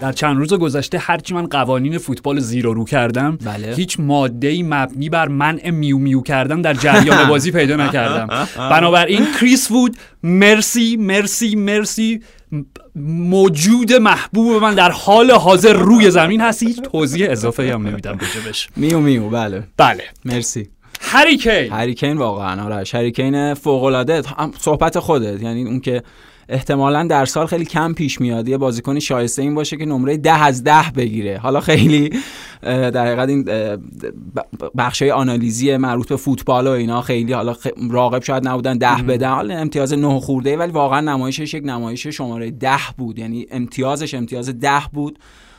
در چند روز گذشته هرچی من قوانین فوتبال زیر و رو کردم بله. هیچ ماده مبنی بر منع میو میو کردن در جریان بازی پیدا نکردم. بنابراین کریس وود مرسی مرسی مرسی موجود محبوب من در حال حاضر روی زمین هست هیچ توضیح اضافه هم نمیدم. بجبش میو میو بله. بله. مرسی. هریکین هریکین واقعا آرش هریکین فوق العاده صحبت خودت یعنی اون که احتمالا در سال خیلی کم پیش میاد. یه بازیکن شایسته این باشه که نمره ده از ده بگیره. حالا خیلی در حقیقت این بخشای آنالیزی مربوط به فوتبال و اینا خیلی حالا راقب شاید نبودن ده بدن حالا امتیاز نه خورده ولی واقعا نمایشش یک نمایش شماره ده بود. یعنی امتیازش امتیاز ده بود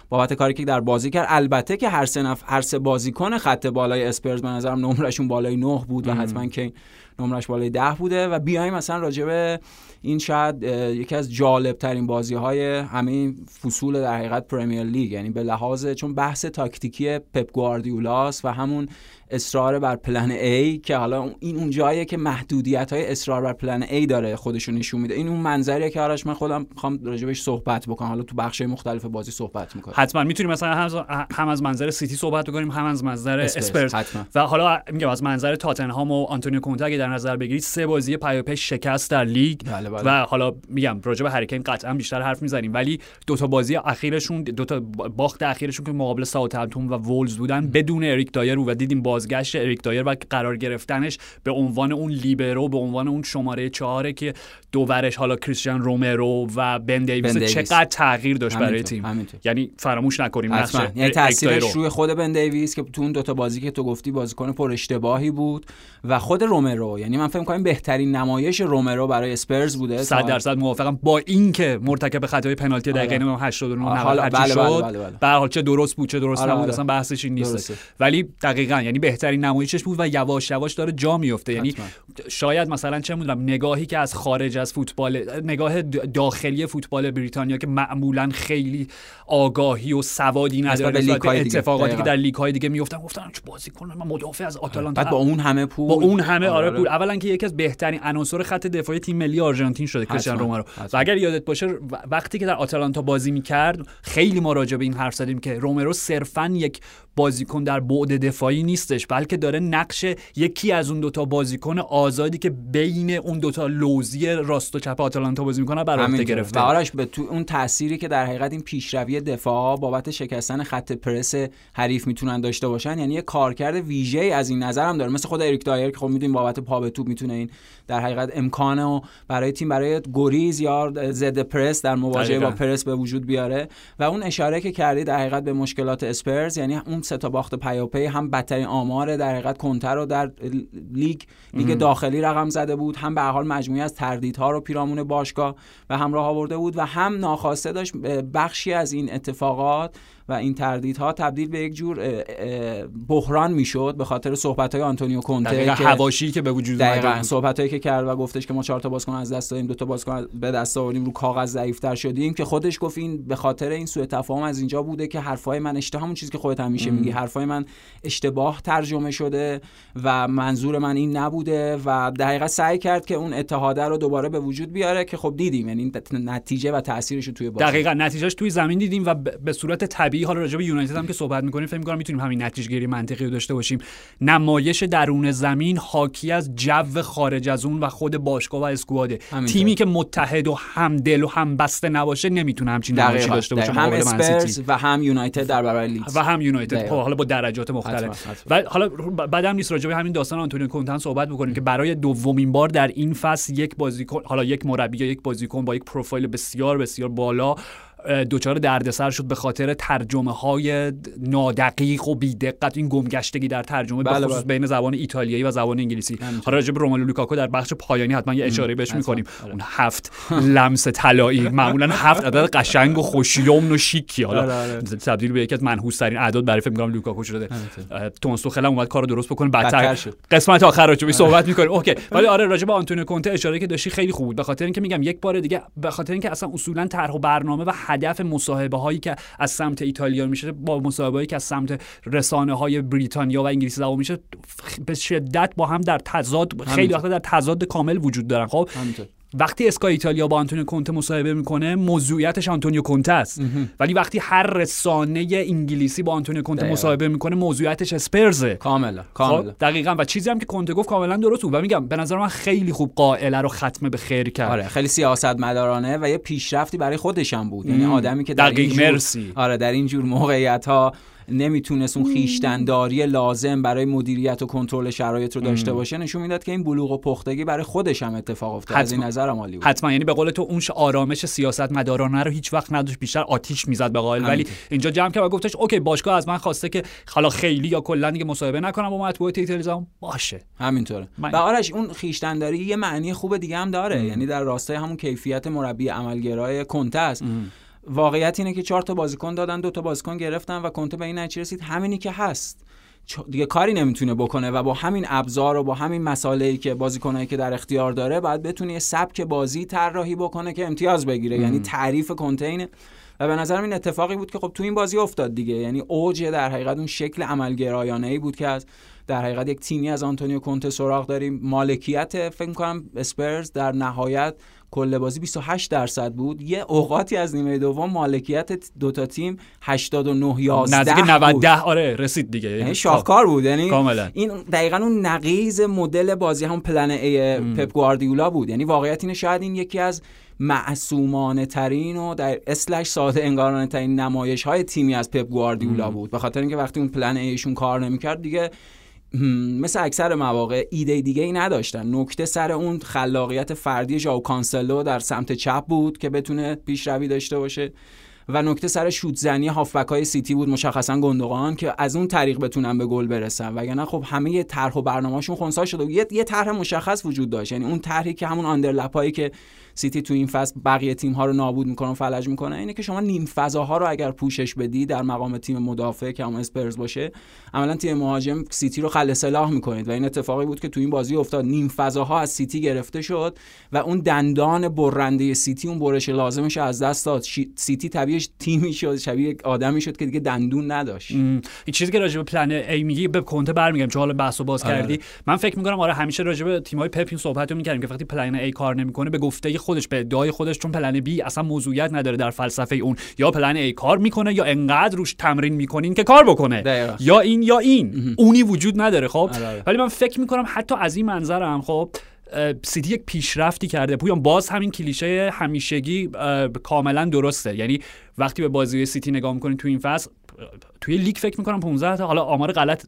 بابت کاری که در بازی کرد. البته که هر سه نف... هر سه بازیکن خط بالای اسپرز به نظرم نمرشون بالای نه بود و حتما که نمرش بالای ده بوده. و بیایم مثلا راجع این شاید یکی از جالب ترین بازی های همه فصول در حقیقت پرمیر لیگ یعنی به لحاظ چون بحث تاکتیکی پپ گواردیولاس و همون اصرار بر plan A که حالا این اون جاییه که محدودیت های اصرار بر plan A داره خودشون نشون میده. این اون منظریه که آرش من خودم می‌خوام راجبش صحبت بکنم. حالا تو بخش مختلف بازی صحبت می‌کنم. حتما. می‌تونیم مثلا هم از منظر سیتی صحبت بکنیم هم از منظر اسپرز و حالا میگم از منظر تاتنهام و آنتونیو کونته اگه در نظر بگیرید سه بازی پیاپی شکست در لیگ. بله بله. و حالا میگم راجب هری کین قطعا بیشتر حرف می‌زنیم. ولی دو تا بازی اخیرشون دو تا باخت اخیرشون که مقابل ساوثهمپتون و وولز بودن بدون اریک دایر و دیدیم بازگشت اریک دایر و قرار گرفتنش به عنوان اون لیبرو به عنوان اون شماره چهاره که دورش حالا کریستیان رومرو و بن دیویس, چقدر تغییر داشت برای تیم. یعنی فراموش نکنیم نقش یعنی تاثیرش روی خود بن دیویس که تو اون دو تا بازی که تو گفتی بازیکن پر اشتباهی بود و خود رومرو. یعنی من فکر می‌کنم بهترین نمایش رومرو برای اسپرز بوده. 100 درصد موافقم. با اینکه مرتکب خطای پنالتی دقیقه 89 حالا بله بله بله بله. به حال چه درست بود چه درست آره، نبود آره. اصلا بحثش این نیست. ولی دقیقاً یعنی بهترین نمایشش بود و یواش یواش داره جا میفته. یعنی شاید مثلا چه می‌دونم نگاهی که از خارج از فوتبال نگاه داخلی فوتبال بریتانیا که معمولا خیلی آگاهی و سوادی نداره اتفاقاتی که در لیگ های دیگه میفتن گفتن چه بازیکن من مدافع از آتالانتا با اون همه پول. با اون همه آره, آره. پول. اولا که یکی از بهترین عناصر خط دفاعی تیم ملی آرژانتین شده کریستیانو رومارو و اگر یادت باشه وقتی که در آتالانتا بازی می‌کرد خیلی ما راجع به این حرف زدیم که رومرو صرفا یک بازیکن در بعد دفاعی نیستش بلکه داره نقش یکی از اون دوتا بازیکن آزادی که بین اون دوتا لوزی راست و چپ آتالانتا بازی می‌کنه بر عهده گرفته. و آرش به تو اون تأثیری که در حقیقت این پیشروی دفاع بابت شکستن خط پرس حریف می‌تونن داشته باشن یعنی یه کارکرد ویژه از این نظر هم داره. مثل خود اریک دایر که خب می‌دونیم بابت پا به توپ می‌تونه این در حقیقت امکانه برای تیم برای گریز یا ضد پرس در مواجهه با پرس به وجود بیاره. و اون اشاره که کردی در حقیقت به مشکلات اسپرز یعنی اون سه تا باخت پیاپی هم بدترین آمار در حقیقت کنته رو در لیگ لیگ داخلی رقم زده بود. هم به حال مجموعی از تردیدها رو پیرامون باشگاه و همراه آورده بود و هم ناخواسته داشت بخشی از این اتفاقات و این تردیدها تبدیل به یک جور بحران می‌شد به خاطر صحبت های آنتونیو کونته که حواشی که به وجود اومد صحبت هایی که کرد و گفتش که ما چهار تا بازیکن از دست دادیم دو تا بازیکن به دست آوردیم رو کاغذ ضعیفتر شدیم که خودش گفت این به خاطر این سوء تفاهم از اینجا بوده که حرفای من اشتباه همون چیزی که خودت همیشه میگی حرفای من اشتباه ترجمه شده و منظور من این نبوده و در حقیقت سعی کرد که اون اتحاده رو دوباره به وجود بیاره که خب دیدیم یعنی نتیجه و تاثیرش رو توی بازی. دقیقاً نتیجهش توی زمین دیدیم و به صورت طبیعی. حالا راجع به یونایتد هم که صحبت می‌کنیم فکر می‌کنم می‌تونیم همین نتیجه گیری منطقی رو داشته باشیم. نمایش درون زمین حاکی از جو خارج از اون و خود باشگاه و squad ه تیمی که متحد و هم دل و هم بسته نباشه نمی‌تونه همچین نمایشی داشته باشه. هم اسپرز و هم یونایتد در برابر لیدز. و هم یونایتد. خب، حالا با درجات مختلف. و حالا بعدم نیست راجع به همین داستان آنتونیو کونته صحبت بکنیم که برای دومین بار در این فصل یک بازیکن حالا یک مربی یا یک بازیکن با یک پروفایل بسیار بسیار بالا دچار دردسر شد به خاطر ترجمه های نادقیق و بیدقت. این گمگشتگی در ترجمه بله خصوص بله. بین زبان ایتالیایی و زبان انگلیسی. حالا راجع به روملو لوکاکو در بخش پایانی حتما یه اشاره بهش می‌کنیم. آره. اون هفت لمس طلایی. معمولا هفت عدد قشنگ و خوش‌یمن و شیکی. حالا آره، آره. تبدیل به یکی از منحوس ترین اعداد برای فکر می‌کنم لوکاکو شده. تونسو خیلی اومد کارو درست بکنه. بدتر قسمت آخر راجع صحبت می‌کنیم. okay. ولی آره راجع به آنتونیو کونته اشاره که داشتی خیلی خوب بود. به خاطر اینکه میگم یک بار دیگه به خاطر اینکه اصلا اصولا طرح و برنامه و هدف مصاحبه هایی که از سمت ایتالیا میشه با مصاحبه هایی که از سمت رسانه های بریتانیا و انگلیسی زبان میشه به شدت با هم در تضاد خیلی وقتا در تضاد کامل وجود دارن. خب؟ وقتی اسکای ایتالیا با آنتونیو کنته مصاحبه می‌کنه موضوعیتش آنتونیو کنته است. ولی وقتی هر رسانه انگلیسی با آنتونیو کنته مصاحبه می‌کنه موضوعیتش اسپرزه. کاملا کاملا. خب دقیقا. و چیزی هم که کنته گفت کاملا درست بود. و میگم به نظر من خیلی خوب قائله رو ختم به خیر کرد. آره خیلی سیاست مدارانه و یه پیشرفتی برای خودش هم بود. یعنی آدمی که در این مرسی. آره در این جور موقعیت ها نمی‌تونست اون خویشتنداری لازم برای مدیریت و کنترل شرایط رو داشته باشه نشون می‌داد که این بلوغ و پختگی برای خودش هم اتفاق افتاد از این نظر عالی بود. حتما. یعنی به قول تو اون آرامش سیاست مدارانه رو هیچ وقت نداشت بیشتر آتیش می‌زد به قائله. ولی اینجا جمع کرد و گفتش okay باشگاه از من خواسته که حالا خیلی یا کلا دیگه مصاحبه نکنم با مطبوعات ایتالیزم باشه. همینطوره. و آرش اون خویشتنداری یه معنی خوب دیگه هم داره. ام. یعنی در راستای همون کیفیت مربی عملگرای کنته است. واقعیت اینه که چهار تا بازیکن دادن دو تا بازیکن گرفتن و کنته به این نتیجه رسید. همینی که هست. دیگه کاری نمی‌تونه بکنه و با همین ابزار و با همین مسائلی که بازیکنایی که در اختیار داره باید بتونه یه سبک بازی طراحی بکنه که امتیاز بگیره. یعنی تعریف کنته و به نظرم این اتفاقی بود که خب تو این بازی افتاد دیگه. یعنی اوج در حقیقت اون شکل عملگرایانه ای بود که از در حقیقت یک تیمی از آنتونیو کونته سراغ داریم. مالکیت فکر می‌کنم اسپرز در نهایت کل بازی 28 درصد بود. یه اوقاتی از نیمه دوم مالکیت دوتا تیم 89 11 نزدیک 90 آره رسید دیگه. یعنی شاهکار بود. یعنی کاملا. این دقیقا اون نقیض مدل بازی هم plan A پپ گواردیولا بود. یعنی واقعیت اینه شاید این یکی از معصومانه ترین و در slash ساده انگارانه ترین نمایش های تیمی از پپ گواردیولا بود. به خاطر اینکه وقتی اون plan A شون کار نمی‌کرد دیگه مثل اکثر مواقع ایده دیگه ای نداشتن. نکته سر اون خلاقیت فردی ژاو کانسلو در سمت چپ بود که بتونه پیشروی داشته باشه. و نکته سر شوت زنی هافبک های سیتی بود مشخصا گوندوغان که از اون طریق بتونن به گل برسن. وگرنه خب همه طرح و برنامه‌شون خونسا شده و یه طرح مشخص وجود داشت. یعنی اون طرحی که همون underlap که سیتی تو این فصل بقیه تیم ها رو نابود می‌کنه و فلج می‌کنه. اینه که شما نیم فضاها رو اگر پوشش بدی در مقام تیم مدافع که هم اسپرز باشه عملا تیم مهاجم سیتی رو خلع سلاح می‌کنید و این اتفاقی بود که تو این بازی افتاد. نیم فضاها از سیتی گرفته شد و اون دندان برنده سیتی اون برش لازمش از دست داد. سیتی طبیعش تیمی شد شبیه آدمی شد که دیگه دندون نداشت. این چیزی که راجع به plan A میگی به کنته برمیگم چون حالا بحثو باز آره. کردی. من فکر می‌کنم آره همیشه راجع به تیم‌های پپ این صحبت رو می‌کردیم که وقتی plan A کار نمی‌کنه به گفته خودش به ادعای خودش چون plan B اصلا موضوعیت نداره در فلسفه اون. یا plan A کار می‌کنه یا انقدر روش تمرین می‌کنین که کار بکنه. یا این یا این. اونی وجود نداره خب؟ آره، آره. ولی من فکر می‌کنم حتی از این منظرم خب سیتی یک پیشرفتی کرده. پویان باز همین کلیشه همیشگی کاملا درسته. یعنی وقتی به بازی سیتی نگاه می‌کنین تو این فصل توی لیگ فکر می‌کنم 15 تا حالا آمار غلط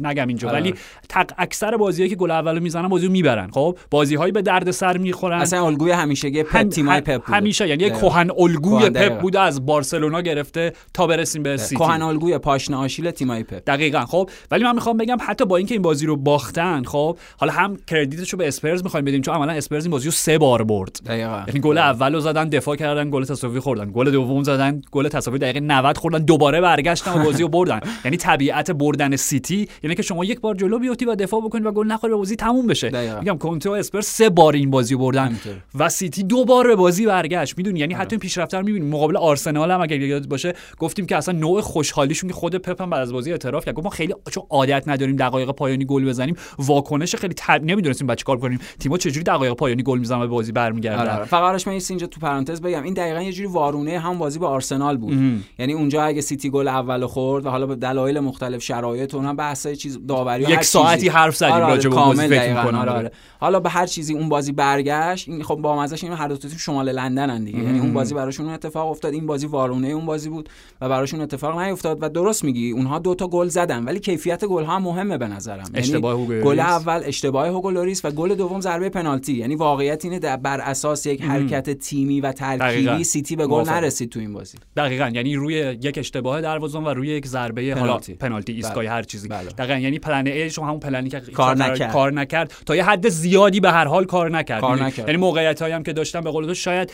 نگم اینجا آره. ولی تق اکثر بازیایی که گل اولو می‌زنن بازیو می‌برن. خب بازیهایی به درد سر می‌خورن. اصلا الگوی همیشگی پپ تیمای پپ بوده. همیشه یعنی یک کهن الگوی پپ بوده از بارسلونا گرفته تا برسیم به سیتی. کهن الگوی پاشنه آشیل تیمای پپ. دقیقا. خب ولی من می‌خوام بگم حتی با اینکه این بازی رو باختن خب حالا هم credit شو به اسپرز می‌خوایم بدیم چون عملا اسپرز این بازی رو سه بار برد. دقیقاً. یعنی گل اولو زدن دفاع کردن گل تساوی خوردن. گل دوم زدن گل تساوی دقیقه 90 خوردن دوباره برگشتن و بازی رو بردن. یعنی طبیعت بردن سیتی یعنی که شما یک بار جلو بیفتی و دفاع بکنید و گل نخوری و بازی تموم بشه. میگم کنته و اسپرز سه بار این بازی بردن و سیتی دو بار به بازی برگشت. می‌دونی؟ یعنی حتی این پیشرفت رو می‌بینیم مقابل آرسنال هم اگر یاد باشه گفتیم که اصلا نوع خوشحالیشون که خود پپ هم بعد از بازی اعتراف کرد. گفت ما خیلی چون عادت نداریم دقایق پایانی گل بزنیم. واکنش خیلی تب... نمی‌دونستیم چه کار کنیم. تیم‌ها چجوری دقایق پایانی گل می‌زنن و به بازی برمیگردن؟ آره، آره. فقط من اینجا تو پرانتز بگم. این دقیقاً یه جوری وارونه هم بازی با آرسنال بود. یعنی اونجا اگه سیتی گل اول خورد و حالا به دلایل مختلف شرایط اونها بحث چیز داوری یک ساعتی حرف زدیم آره راجع به بازی فکر آره آره. آره. حالا به هر چیزی اون بازی برگشت این خب با مزهش این هر دو تیم شمال لندن دیگه. یعنی اون بازی براشون اتفاق افتاد این بازی وارونه اون بازی بود و براشون اتفاق نیفتاد و درست میگی اونها دو تا گل زدن ولی کیفیت گل ها مهمه به نظرم. یعنی اشتباه گل اول اشتباه هوگو لوریس و گل دوم ضربه پنالتی. یعنی واقعیت اینه در بر اساس یک حرکت تیمی و ترکیبی سیتی به گل نرسید تو این بازی. دقیقاً. یعنی روی یک اشتباه دروازه‌بان و روی یک ضربه حالا پنالتی. بله. هر چیزی. بله. دقیقاً یعنی plan A شما همون پلنی که کار نکرد. کار نکرد. تا یه حد زیادی به هر حال کار نکرد. یعنی نکرد. یعنی موقعیت هم که داشتم به قول تو شاید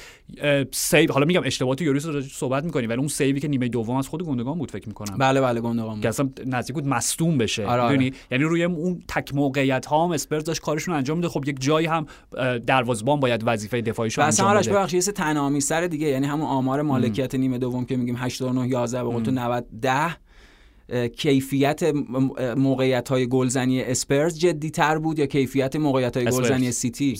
save حالا میگم اشتباهات لوریس رو صحبت می‌کنیم ولی اون save ی که نیمه دوم از خود گندوغان بود فکر می‌کنم. بله بله گندوغان که اصلا نزدیک بود مصدوم بشه. آره. یعنی روی اون تک موقعیت ها هم اسپرز داشت کارشون انجام میده خب یک جایی هم دروازه‌بان باید وظیفه دفاعیش رو انجام بده. اصلا ببخشید یه سر دیگه یعنی همون آمار مالکیت نیمه دوم که میگیم 89 11 به تو 90 10 کیفیت موقعیت های گلزنی اسپرز جدی تر بود یا کیفیت موقعیت های گلزنی سیتی؟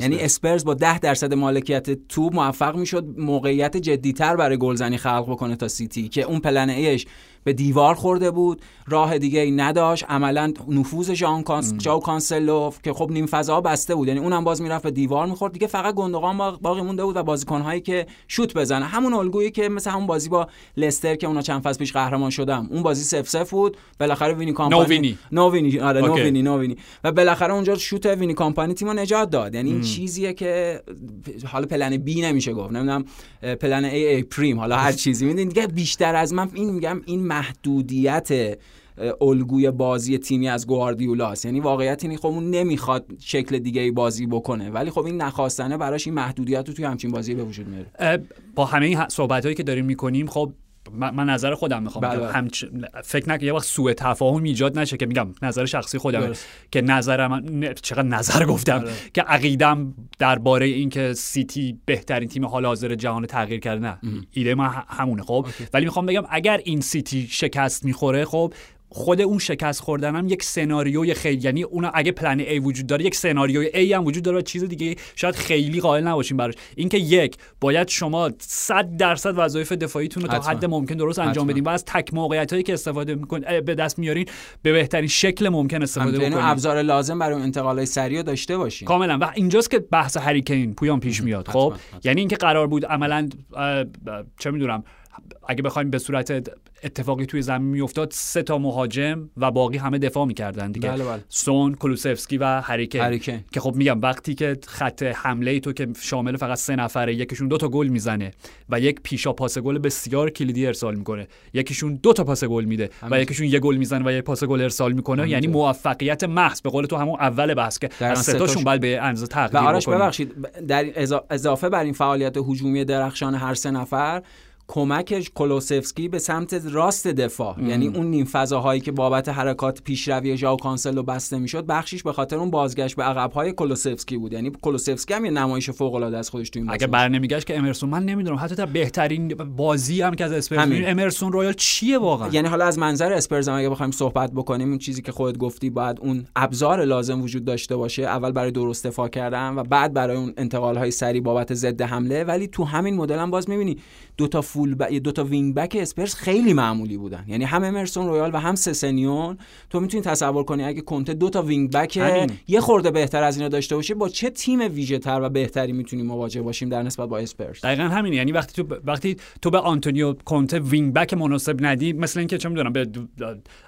یعنی اسپرز با 10 درصد مالکیت تو موفق می‌شد موقعیت جدی تر برای گلزنی خلق بکنه تا سیتی که اون پلن ایش به دیوار خورده بود. راه دیگه ای نداشت. عملا نفوذ ژان کانس... جاو کانسلوف که خب نیم فضا بسته بود. یعنی اونم باز می‌رفت به دیوار می‌خورد. دیگه فقط گندگان باقی مونده بود و بازیکنهایی که شوت بزنه. همون الگویی که مثل همون بازی با لستر که اونا چند فصل پیش قهرمان شدم. اون بازی سف سف بود. بالاخره وینی کامپانی نووینی نووینی آره نووینی نووینی و بالاخره اونجا شوت وینی کامپانی تیمو نجات داد. یعنی این چیزیه که حالا پلن بی نمیشه گفت. نمی‌دونم پلن ای ای پریم حالا هر چیزی. میدین دیگه بیشتر از من این میگم این محدودیت الگوی بازی تیمی از گواردیولاست یعنی واقعیت اینه خب اون نمی‌خواد شکل دیگه ای بازی بکنه ولی خب این نخواستنه براش این محدودیت رو توی همچین بازی به وجود میاره. با همه این صحبت هایی که داریم می‌کنیم خب من, نظر خودم می‌خوام بله. هم فکر نکنم یه وقت سوء تفاهم ایجاد نشه که میگم نظر شخصی خودم که نظر من چقدر نظر گفتم. بله. که عقیدم درباره اینکه سیتی بهترین تیم حال حاضر جهان تغییر کرده نه. ایده من همونه خب؟ ولی می‌خوام بگم اگر این سیتی شکست می‌خوره خب خود اون شکست خوردن هم یک سناریوی خیلی یعنی اون اگه پلن A وجود داره یک سناریوی A هم وجود داره و چیز دیگه شاید خیلی قائل نباشیم براش. اینکه یک باید شما 100 درصد وظایف دفاعیتون رو تا حد ممکن درست انجام بدین و از تک موقعیت هایی که استفاده می‌کنین به دست میارین به بهترین شکل ممکن استفاده بکنین. ابزار لازم برای انتقال های سریع داشته باشین. کاملا. و اینجاست که بحث هریکین پویان پیش میاد. خب؟ یعنی اینکه قرار بود عملا چه می‌دونم اگه بخوایم به صورت اتفاقی توی زمین میافتاد سه تا مهاجم و باقی همه دفاع می‌کردن دیگه. بله بله. سون کلوسفسکی و هریکن. که خب میگم وقتی که خط حمله تو که شامل فقط سه نفره یکیشون دو تا گل می‌زنه و یک پیشا پاس گل بسیار کلیدی ارسال می‌کنه. یکیشون دو تا پاس گل میده و یکیشون یه گل می‌زنه و یه پاس گل ارسال می‌کنه. یعنی موفقیت محض به قول تو همون اول بحث که از سه باید به اندازه تقدیر ببخشید در اضافه بر این فعالیت هجومی درخشان هر سه نفر کمکش کلوسفسکی به سمت راست دفاع. یعنی اون نیم فضاهایی که بابت حرکات پیشروی ژائو کانسلو بسته می‌شد بخشیش به خاطر اون بازگشت به عقب‌های کلوسفسکی بود. یعنی کلوسفسکی هم یه نمایش فوق العاده از خودش تو این اگه بر نمیگشت که امرسون من نمی‌دونم حتی تا بهترین بازی هم که از اسپرز امرسون رویال چیه واقعا؟ یعنی حالا از منظر اسپرز هم اگه بخوایم صحبت بکنیم اون چیزی که خودت گفتی بعد اون ابزار لازم وجود داشته باشه. اول برای درست دفاع کردن و بعد برای اون انتقال های سریع بابت ضد حمله. ولی تو همین مدل هم باز می‌بینی دو تا فول ب... دو تا وینگ بک اسپرز خیلی معمولی بودن. یعنی هم امرسون رویال و هم سسنیون. تو می‌تونی تصور کنی اگه کنته دو تا وینگ بک یه خورده بهتر از اینا داشته باشه با چه تیم ویژه تر و بهتری می‌تونیم مواجه باشیم در نسبت با اسپرز؟ دقیقا همین یعنی وقتی تو وقتی تو به آنتونیو کنته وینگ بک مناسب ندی مثل اینکه چه می‌دونم به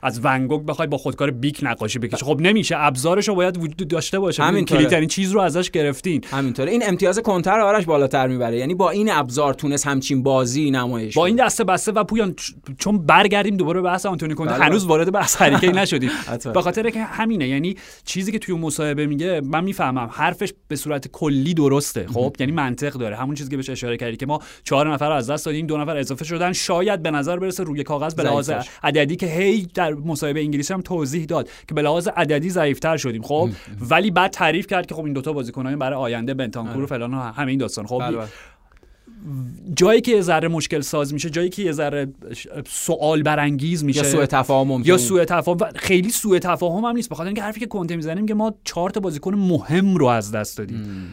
از ونگوگ بخوای با خودکار بیک نقاشی بکشی. خب نمیشه. ابزارش رو باید وجود داشته باشه. همین چیز رو ازش گرفتین. همینطوره. این امتیاز کنته رو آرش بالاتر می‌بره. یعنی با این ابزار تونست همچین بازی نمایش با این دسته بسته و پویان چون برگردیم دوباره بحث آنتونیو کنته بله. هنوز وارد بحث هری کین نشدیم. به خاطر که همینه یعنی چیزی که توی مصاحبه میگه من می‌فهمم حرفش به صورت کلی درسته خب؟ یعنی منطق داره. همون چیزی که بهش اشاره کردی که ما چهار نفر از دست دادیم دو نفر اضافه شدن شاید به نظر برسه روی کاغذ به لحاظ عددی که هی در مصاحبه انگلیسی هم توضیح داد که به لحاظ عددی ضعیفتر شدیم خب؟ ولی بعد تعریف کرد که خب این دوتا بازیکنان برای آینده بنتانکور و آره. فلان همه این داستان خب؟ بله، بله. جایی که یه ذره مشکل ساز میشه جایی که یه ذره سوال برانگیز میشه. یا سوء تفاهم یا سوء تفاهم. خیلی سوء تفاهم هم نیست. بخاطر اینکه حرفی که کنته می‌زنیم که ما چهار تا بازیکن مهم رو از دست دادیم.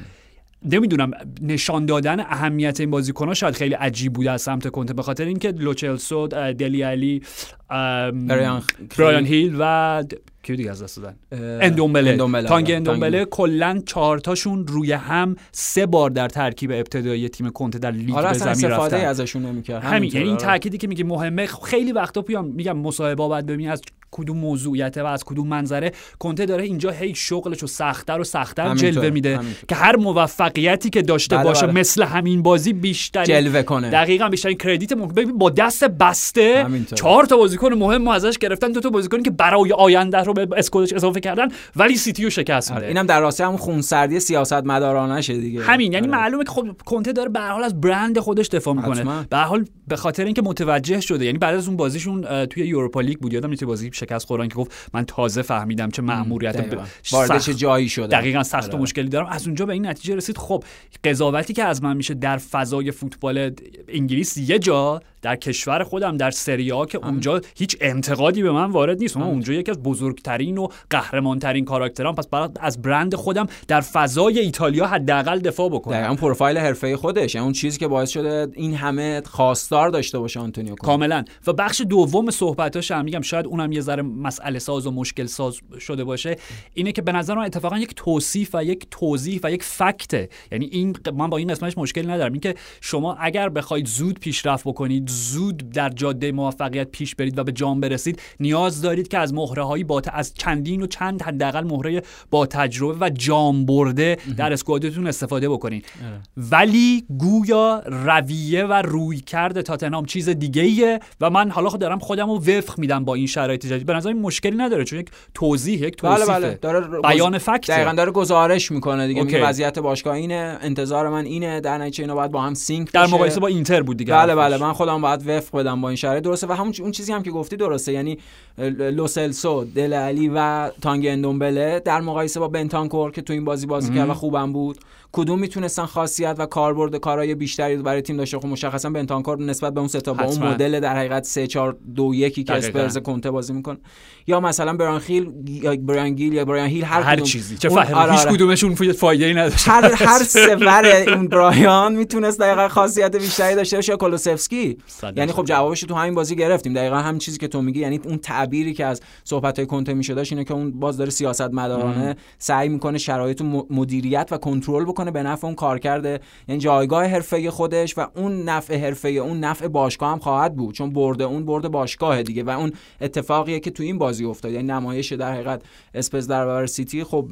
نمی‌دونم نشان دادن اهمیت این بازیکن شاید خیلی عجیب بوده از سمت کنته. به خاطر اینکه لوچلسو دلی علی برایان هیل و کیو دیگه از دست دادن؟ اندومبله. تانگ اندومبله کلا چهار تاشون روی هم سه بار در ترکیب ابتدایی تیم کنته در لیگ آره به زمین رفتن. ازشون نمی‌کرد همین یعنی این تأکیدی که میگه مهمه خیلی وقتا پیام میگم مصاحبه بعد ببینی از کدوم موضوعیته و از کدوم منظره. کنته داره اینجا هی شغلش رو سختتر و سختتر جلوه میده که هر موفقیتی که داشته بله باشه بله. مثل همین بازی بیشتر جلوه کنه. دقیقا بیشترین کردیت ممکن. با دست بسته چهار تا بازیکن مهم ازش گرفتن دو تا بازیکنی که برای آینده رو به اسکوادش اضافه کردن ولی سیتی رو شکست میده. اینم در راسته همون خونسردی سیاست مدارانه دیگه. همین یعنی آره. معلومه که خب کنته داره به حال از برند خودش دفاع می‌کنه. به حال به خاطر اینکه متوجه شده یعنی بعد از اون بازیشون توی یوروپا لیگ بود یادم بازی شکست خوردن که گفت من تازه فهمیدم چه مأموریت وارد چه جایی شده دقیقا سخت و آره. مشکلی دارم. از اونجا به این نتیجه رسید. خب قضاوتی که از من میشه در فضای فوتبال انگلیس یه جا در کشور خودم در سری که اونجا هیچ انتقادی به من وارد نیست. من اونجا یکی از بزرگترین و قهرمانترین کاراکترام. پس باید از برند خودم در فضای ایتالیا حداقل دفاع بکنم. دقیقاً پروفایل حرفه خودش. یعنی اون چیزی که باعث شده این همه خواستار داشته باشه آنتونیو کاملا. و بخش دوم صحبتاش هم میگم شاید اونم یه ذره مسئله ساز و مشکل ساز شده باشه. اینه که به نظر من اتفاقا یک توصیف و یک توضیح و یک فکته یعنی این من با این قسمتش مشکل ندارم. اینکه شما اگر بخواید زود پیشرفت بکنید زود در جاده موفقیت پیش برید و به جام برسید نیاز دارید که از مهره هایی با از چندین و چند حداقل مهره با تجربه و جام برده در اسکوادتون استفاده بکنید. آره. ولی گویا رویه و روی کرده تاتنهام چیز دیگه ایه و من حالا خود دارم خودم رو وفق میدم با این شرایط جدید. به نظر مشکلی نداره چون یک توضیح یک توصیفه. بله. بله. داره بیان فکت دقیقاً داره گزارش می‌کنه دیگه میگه وضعیت باشگاه اینه انتظار من اینه در نتیجه اینا باید با هم سینک در مقایسه با اینتر بود دیگه بله بله. من خودم باید وفق بدم با این شرایط. درسته. و همون اون چیزی هم که گفتی درسته. یعنی لوسلسو دل علی و تانگ اندومبله در مقایسه با بنتانکور که تو این بازی بازی کرد و خوبم بود. کدوم می‌تونستن خاصیت و کاربرد کارهای بیشتری برای تیم داشته خب مشخصا بنتانکور نسبت به اون سه تا با اون مدل در حقیقت 3 4 2 1 که اسپرز کنته بازی می‌کنه. یا مثلا برانخیل یا برانگیل یا بران هیل هر, هر چیزی. چه فهمی آره هیچ آره. کدومشون فایده ای نداشت. هر هر سفر اون برایان می‌تونست دقیقا خاصیت بیشتری داشته باشه. کولوسفسکی. یعنی خب جوابش تو همین بازی گرفتیم. دقیقا همین چیزی که تو میگی یعنی اون تعبیری که از صحبت های کنته میشه داشت اینه که اون باز داره سیاست مدارانه سعی می‌کنه شرایط مدیریت و کنترل بکنه به نفع اون کار کرده یعنی جایگاه حرفه خودش و اون نفع حرفه اون نفع باشگاه هم خواهد بود چون برده اون برده باشگاه دیگه و اون اتفاقیه که تو این بازی افتاد. یعنی نمایش در حقیقت اسپرز در برابر سیتی خب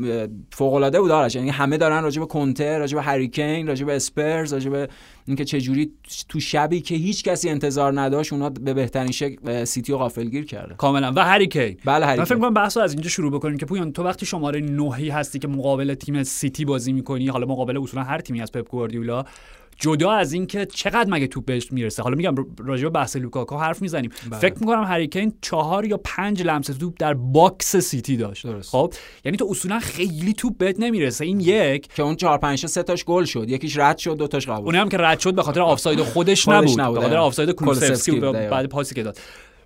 فوق العاده بود آرش. یعنی همه دارن راجع به کنته راجع به هری کین راجع به اسپرز راجع به اینکه چه جوری تو شبی که هیچ کسی انتظار نداشت اونا به بهترین شکل سیتی رو غافلگیر کرده. کاملا. و هری کین. بله هری، من فکر کنم بحث از اینجا شروع بکنیم که پویان تو وقتی شماره 9 هستی که مقابل تیم سیتی بازی می‌کنی حالا مقابل اصولا هر تیمی از پپ گواردیولا جدا از اینکه چقدر مگه توپ بهش می‌رسه. حالا میگم راجع به بحث لوکاکو حرف می‌زنیم. بله. فکر می‌کنم هری کین چهار یا پنج لمس توپ در باکس سیتی داشت. درست. خب؟ یعنی تو اصولا خیلی توپ بهت نمی‌رسه. این یک. که اون چهار پنج سه تاش گل شد. یکیش رد شد دو تاش قبول. اون هم که رد شد به خاطر آفساید خودش, نبود, نبود. به خاطر آفساید کولوسفسکی بعد پاسی که داد.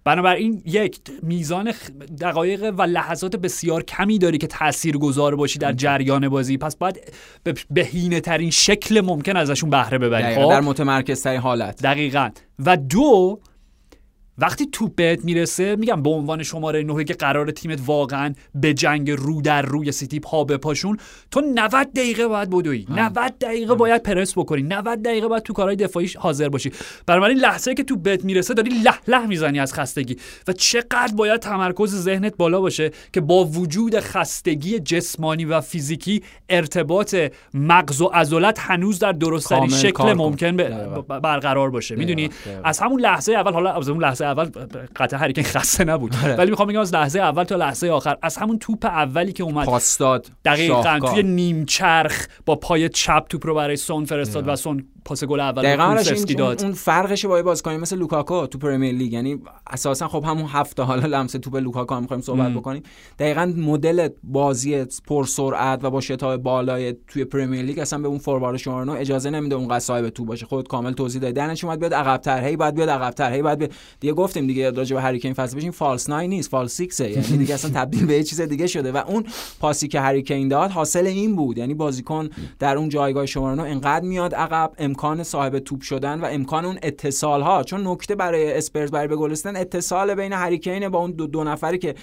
بنابراین یک میزان دقایق و لحظات بسیار کمی داری که تأثیر گذار باشی در جریان بازی. پس باید به بهینه ترین شکل ممکن ازشون بهره ببری. خب؟ در متمرکز ترین حالت. دقیقا. و دو وقتی توپ بهت می‌رسه میگم به عنوان شماره نهی که قرار تیمت واقعا به جنگ رو در روی سیتی پا بپاشون تو 90 دقیقه باید بدوی. 90 دقیقه باید پرس بکنی. 90 دقیقه باید تو کارهای دفاعی حاضر باشی. بنابراین لحظه که تو بهت می‌رسه داری له له می‌زنی از خستگی و چقدر باید تمرکز ذهنت بالا باشه که با وجود خستگی جسمانی و فیزیکی ارتباط مغز و عضلات هنوز در درستترین شکل ممکن برقرار باشه. می‌دونی؟ از همون لحظه اول حالا از اون لحظه اول قطعا هری کین خسته نبود. آره. ولی می‌خوام بگم از لحظه اول تا لحظه آخر از همون توپ اولی که اومد پاس داد دقیقاً توی نیم چرخ با پای چپ توپ رو برای سون فرستاد و سون پاس گل اول دقیقاً داد. اون فرقش با بازیکن مثل لوکاکو تو پرمیر لیگ یعنی اساسا خب همون هفته حالا لمس توپ لوکاکو هم می‌خوایم صحبت بکنیم. دقیقاً مدل بازی پر سرعت و با شتاب بالای توی پرمیر لیگ اصلا به اون فوروارد شما اجازه نمیده اون صاحب تو باشه. خود کامل توضیح دادی. دنش اومد بیاد عقب‌تر. هی بعد بیاد عقب‌تر. هی بعد دیگه گفتیم دیگه راجع به هریکین فصل بشین فالس 9 نیست. فالس 6 یعنی دیگه اصلا تبدیل به چیز دیگه شده. و اون پاسی که هریکین داد حاصل این بود. یعنی بازیکن در اون جایگاه شماره 9 انقدر میاد عقب امکان صاحب توپ شدن و امکان اون اتصال ها چون نکته برای اسپرز برای به گل اتصال بین هریکین با اون دو, دو نفری که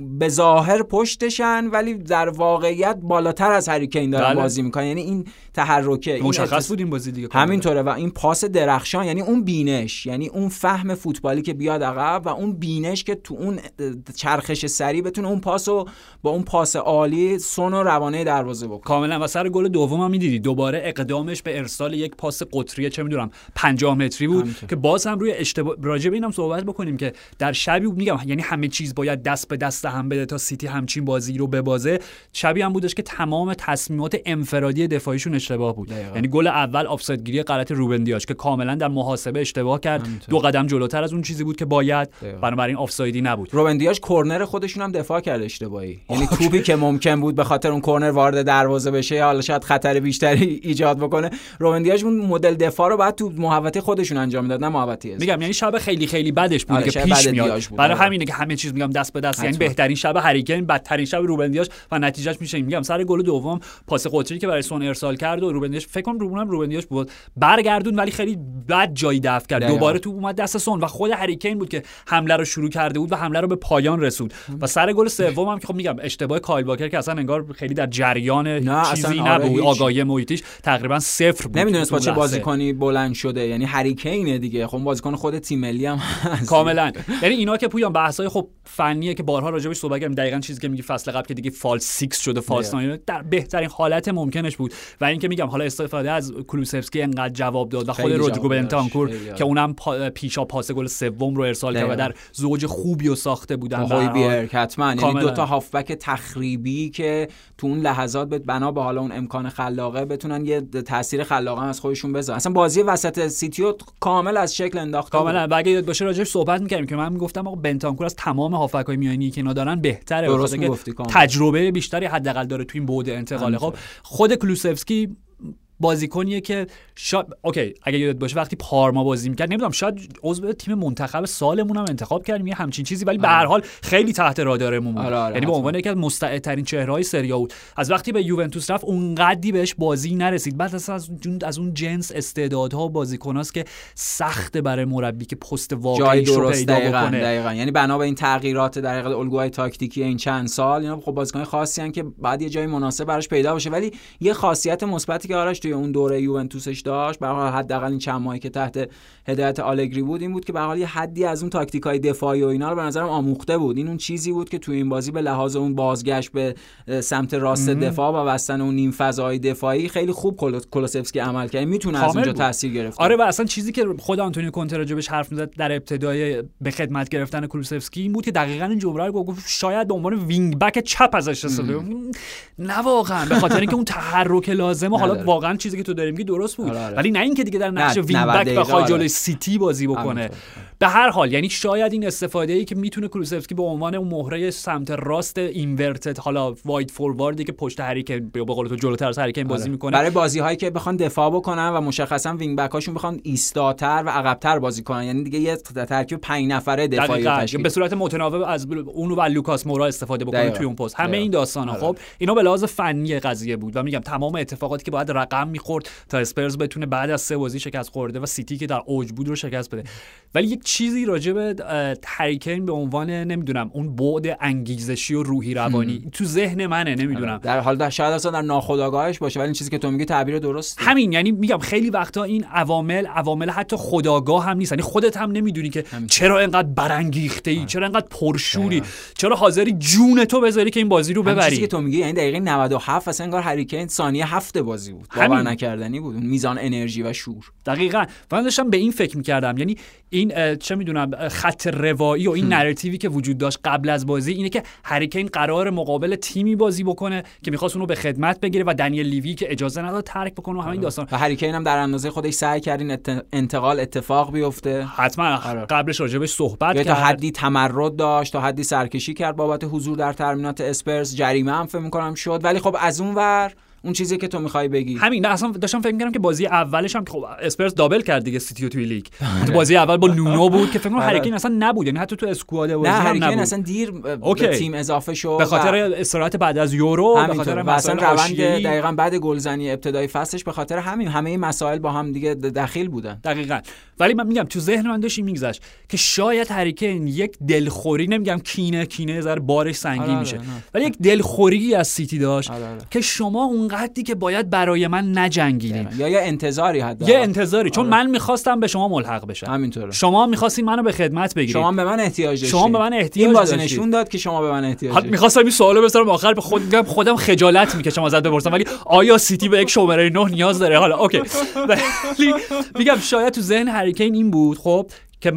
به ظاهر پشتشن ولی در واقعیت بالاتر از هریکین دارن بله. بازی می‌کنن. یعنی این تحرکه مشخص بود این بازی دیگه همینطوره و این پاس درخشان یعنی اون بینش یعنی اون فهم فوتبالی که بیاد عقب و اون بینش که تو اون چرخش سری بتونه اون پاسو با اون پاس عالی سون و روانه دروازه بکنه. کاملا. و سر گل دوم هم می‌دیدی. دوباره اقدامش به ارسال یک پاس قطری چه می‌دونم 50 متری بود که باز هم روی اشتباه راجع به اینم صحبت بکنیم که در شبی میگم یعنی همه چیز باید دست به دست هم بده تا سیتی همچین بازی رو ببازه. شبیه هم بودش که تمام تصمیمات انفرادی دفاعیشون اشتباه بود. یعنی گل اول آفساید گیری غلط روبن دیاش که کاملا در محاسبه اشتباه کرد. دو قدم جلوتر از اون چیزی بود که باید. بنابراین آفسایدی نبود. روبن دیاش کرنر خودشون هم دفاع کرد اشتباهی. یعنی توپی که ممکن بود به خاطر اون کرنر وارد دروازه بشه حالا شاید خطر بیشتری ایجاد بکنه. روبن دیاش اون مدل دفاع رو بعد تو محوطه خودشون انجام می‌داد نه محوطه میگم یعنی شب خیلی خیلی بدش بود آره، که پیش میاد. برای آره. همینه که همه چیز میگم دست به دست یعنی بهترین شب هریکن بدترین شب روبن دیاش و نتیجهش میشه میگم سر گل دوم پاس قطری که برای سون ارسال کرد و روبن دیاش فکر کنم روبن روبن دیاش بود. برگردون ولی خیلی بد جایی دفع کرد. دوباره تو اومد دست سون و خود هریکین بود که حمله رو شروع کرده بود و حمله رو به پایان رسود و سر گل سوم هم که خب میگم اشتباه کایل واکر که اصلا انگار خیلی در جریان چیزی آره نبود. آگاهی محیطیش تقریبا صفر بود. نمی‌دونست با چه بازیکنی بلند شده. یعنی هریکینه دیگه. خب بازیکن خود تیم ملی هم کاملا. یعنی اینا که پویان بحثای خب فنیه که بارها راجبش صحبت کردیم. دقیقاً چیزی که میگی فصل قبل که دیگه فالس 6 شده فالس 9 در بهترین حالت ممکنش بود. و اینکه میگم حالا استفاده از کولوسفسکی انقدر جواب داد و خود رودریگو بنتانکور که اونم پا پیش پاس گل سوم رو ارسال کرد و در زوج خوبی و ساخته بودن. هویبیرگ حتما یعنی دو تا هافبک تخریبی که تو اون لحظات بنا به حالا اون امکان خلاقه بتونن یه تاثیر خلاقه از خودشون بذارن. اصلا بازی وسط سیتی رو کامل از شکل انداخت کاملا. اگه یاد باشه راجعش صحبت می‌کردیم که من می‌گفتم آقا بنتانکور از تمام هافبک‌های میانی که اینا دارن بهتره. درست تجربه بیشتری حداقل داره تو این بعد انتقال خب خود کلوسفسکی بازیکنیه که شا... اوکی اگه یادت باشه وقتی پارما بازی می‌کرد نمی‌دونم شاید عضو تیم منتخب سالمون هم انتخاب کردیم یه همچین چیزی ولی به هر حال خیلی تحت رادارمون بود. آره آره یعنی به عنوان یکی از مستعدترین چهره‌های سریا بود. از وقتی به یوونتوس رفت اونقدی بهش بازی نرسید. بعد اصلا از اون از اون جنس استعدادها و بازیکناست که سخت برای مربی که پست واقعی رو پیدا دقیقاً بکنه. دقیقاً. یعنی بنا به این تغییرات در حقیقت الگوهای تاکتیکی این چند سال اینا خب بازیکن خاصی که بعد یه جای مناسب براش پیدا بشه ولی یه خاصیت مثبتی که آرش توی اون دوره یوونتوسش داشت. به حال حداقل این چند ماهی که تحت هدایت آلگری بود این بود که به حال یه حدی از اون تاکتیکای دفاعی و اینا رو به نظرم آموخته بود. این اون چیزی بود که توی این بازی به لحاظ اون بازگشت به سمت راست دفاع و بستن اون نیم فضای دفاعی خیلی خوب کلوسفسکی عمل کرد. می‌تونه از اونجا تاثیر گرفت آره و اصلا چیزی که خود آنتونیو کونته راجبش حرف می‌زد در ابتدای به خدمت گرفتن کلوسفسکی این بود که دقیقاً این جمله رو گفت. شاید به عنوان wing back چپ ازش استفاده نه واقعا. به خاطر اینکه اون تحرک لازمه حالا واقعا چیزی که تو داری میگی درست بود. آره، آره. ولی نه اینکه دیگه در نقش wing back بخواد جلوی سیتی بازی بکنه. به هر حال یعنی شاید این استفاده ای که می‌تونه کلوسفسکی به عنوان اون مهره سمت راست inverted حالا wide forward ی که پشت هری کین به قول تو جلوتر از هری کین بازی آره. می‌کنه. برای بازی هایی که بخوان دفاع بکنن و مشخصا wing back هاشون بخوان ایستاتر و عقبتر بازی کنن. یعنی دیگه یه ترکیب 5 نفره دفاعی تشکیل به صورت متناوب از اون و لوکاس مورا استفاده بکنن توی اون پست. همه این داستانا. آره. خب اینا به لحاظ فنی قضیه بود و میگم تمام اتفاقاتی که باید رقم می‌خورد تا اسپرز بتونه بعد از سه بازی شکست خورده و سیتی که در اوج بود رو شکست بده. ولی یک چیزی راجع به هریکین به عنوان نمی‌دونم اون بعد انگیزشی و روحی روانی. تو ذهن منه نمی‌دونم. در حال در شاید اصلا در ناخودآگاهش باشه ولی این چیزی که تو میگی تعبیر درست همین یعنی میگم خیلی وقتا این عوامل عوامل حتی خداگاه هم نیست. یعنی خودت هم نمی‌دونی که چرا اینقدر برانگیخته ای. چرا اینقدر پرشوری. چرا حاضری جون تو بذاری که این بازی رو ببری چیزی که تو میگی یعنی دقیقه 97 اصلا انگار هریکین ثانیه هفت بازی بود. باور نکردنی بود میزان انرژی و شور. دقیقاً. من داشتم به این فکر می‌کردم. یعنی این چه می‌دونم خط روایی و این نراتیوی که وجود داشت قبل از بازی اینه که هریکین قرار مقابل تیمی بازی بکنه که می‌خواست اونو به خدمت بگیره و دنیل لیوی که اجازه نداد ترک بکنه و همین آره. داستان. و هریکین هم در اندازه خودش سعی کرد این انتقال اتفاق بیفته. حتما. آره. قبلش راجبش صحبت کرد تا حدی تمرد داشت تا حدی سرکشی کرد بابت حضور در ترمینات اسپرز جریمه هم فکر می‌کنم شد. ولی خب از اون ور اون چیزی که تو می‌خوای بگی همین نه اصلا داشتم فکر می‌کردم که بازی اولش هم که خب اسپرس دابل کرد دیگه سیتی توی لیگ تو بازی اول با نونو بود که فکر کنم هریکین اصلا نبود یعنی حتی تو اسکواد بازی نه هریکین نبود اصلا دیر به. تیم اضافه شد به خاطر و استراحت بعد از یورو به خاطر مسائل روند. دقیقا بعد گلزنی ابتدای فصلش به خاطر همین همه این مسائل با هم دیگه دخیل بودن دقیقا ولی من میگم تو ذهن من داشت این میگذشت که شاید هریکین یک دلخوری نمیگم کینه کینه ذره بارش سنگین آره، آره، میشه. ولی یک دلخوری از سیتی داشت آره، آره. که شما اونقدری که باید برای من نجنگیدین. یا یه انتظاری حد یه انتظاری چون آره. من می‌خواستم به شما ملحق بشم. همینطوره. شما می‌خواستین منو به خدمت بگیرید. شما به من احتیاج داشتین شما به من احتیاج این بازی داشتید. نشون داد که شما به من احتیاج حتی داشتین. می‌خواستم این سوالو بذارم آخر به خود میگم خودم خجالت می‌کشم ازت بپرسم ولی آیا سیتی به یک شماره 9 نیاز داره؟ حالا اوکی. ولی میگم شاید تو ذهن هری کین این بود خب که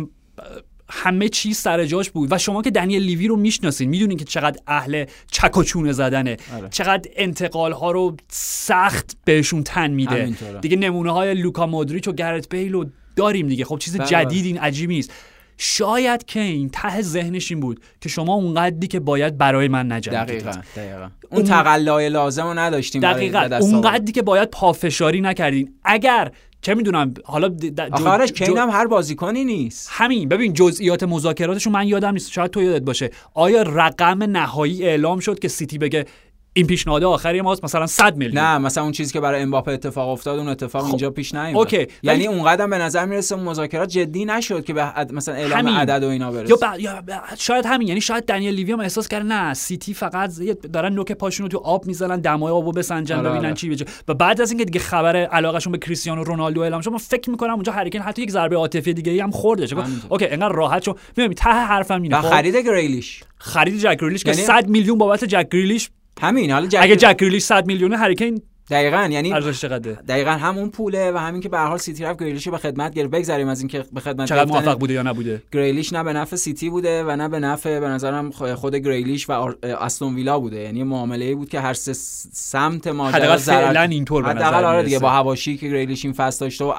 همه چیز سر جاش بود. و شما که دنیل لیوی رو می‌شناسین می‌دونین که چقدر اهل چک و چونه زدنه. آره. چقدر انتقال ها رو سخت بهشون تن میده. دیگه نمونه های لوکا مودریچ و گرت بیل رو داریم دیگه. خب چیز بله. جدید این عجیب نیست. شاید کین ته ذهنش این بود که شما اونقدری که باید برای من نجنگید. دقیقا دقیقا. اون- اون تقلای لازم رو نداشتیم دقیقا. اونقدری که باید پافشاری نکردین. اگر چه می‌دونم حالا آخرش کین هم هر بازیکنی نیست. همین ببین جزئیات مذاکراتشون من یادم نیست شاید تو یادت باشه. آیا رقم نهایی اعلام شد که سیتی بگه این پیشنهاد آخری ماست مثلا 100 میلیون نه مثلا اون چیزی که برای امباپه اتفاق افتاد اون اتفاق اینجا پیش نیومد اوکی. یعنی ولی- اونقدر به نظر می‌رسه مذاکرات جدی نشد که به عد- مثلا اعلام همین. عدد و اینا برسه یا, ب... یا ب... شاید همین یعنی شاید دنیل لیوی هم احساس کرده نه سیتی فقط دارن نوک پاشون رو تو آب می‌زنن دمای آبو بسنجن آره، ببینن آره. چی بشه و بعد از اینکه دیگه خبر علاقهشون به کریستیانو رونالدو اعلام شد من فکر می‌کنم اونجا هری کین حتی یک ضربه عاطفی دیگه ای هم گفت همینطور. اوکی انقدر راحت شو می‌بینی ته حرفم اینه خب؟ خرید گریلیش خرید جک گریلیش که یعنی- 100 میلیون بابت جک گریلیش همین حالا جک اگه جک گریلیش 100 میلیونه هری کین دقیقاً یعنی ارزش چقدره؟ دقیقا همون پوله و همین که به هر حال سیتی رفت گریلیش به خدمت گرفت. بگذریم از اینکه به خدمت چقدر موفق بوده یا نبوده؟ گریلیش نه به نفع سیتی بوده و نه به نفع به نظرم خود گریلیش و استون ویلا بوده. یعنی معامله ای بود که هر سه سمت ماجرا حداقل فعلا اینطور به نظر حداقل آره دیگه. با حواشی که گریلیش این فصل داشته و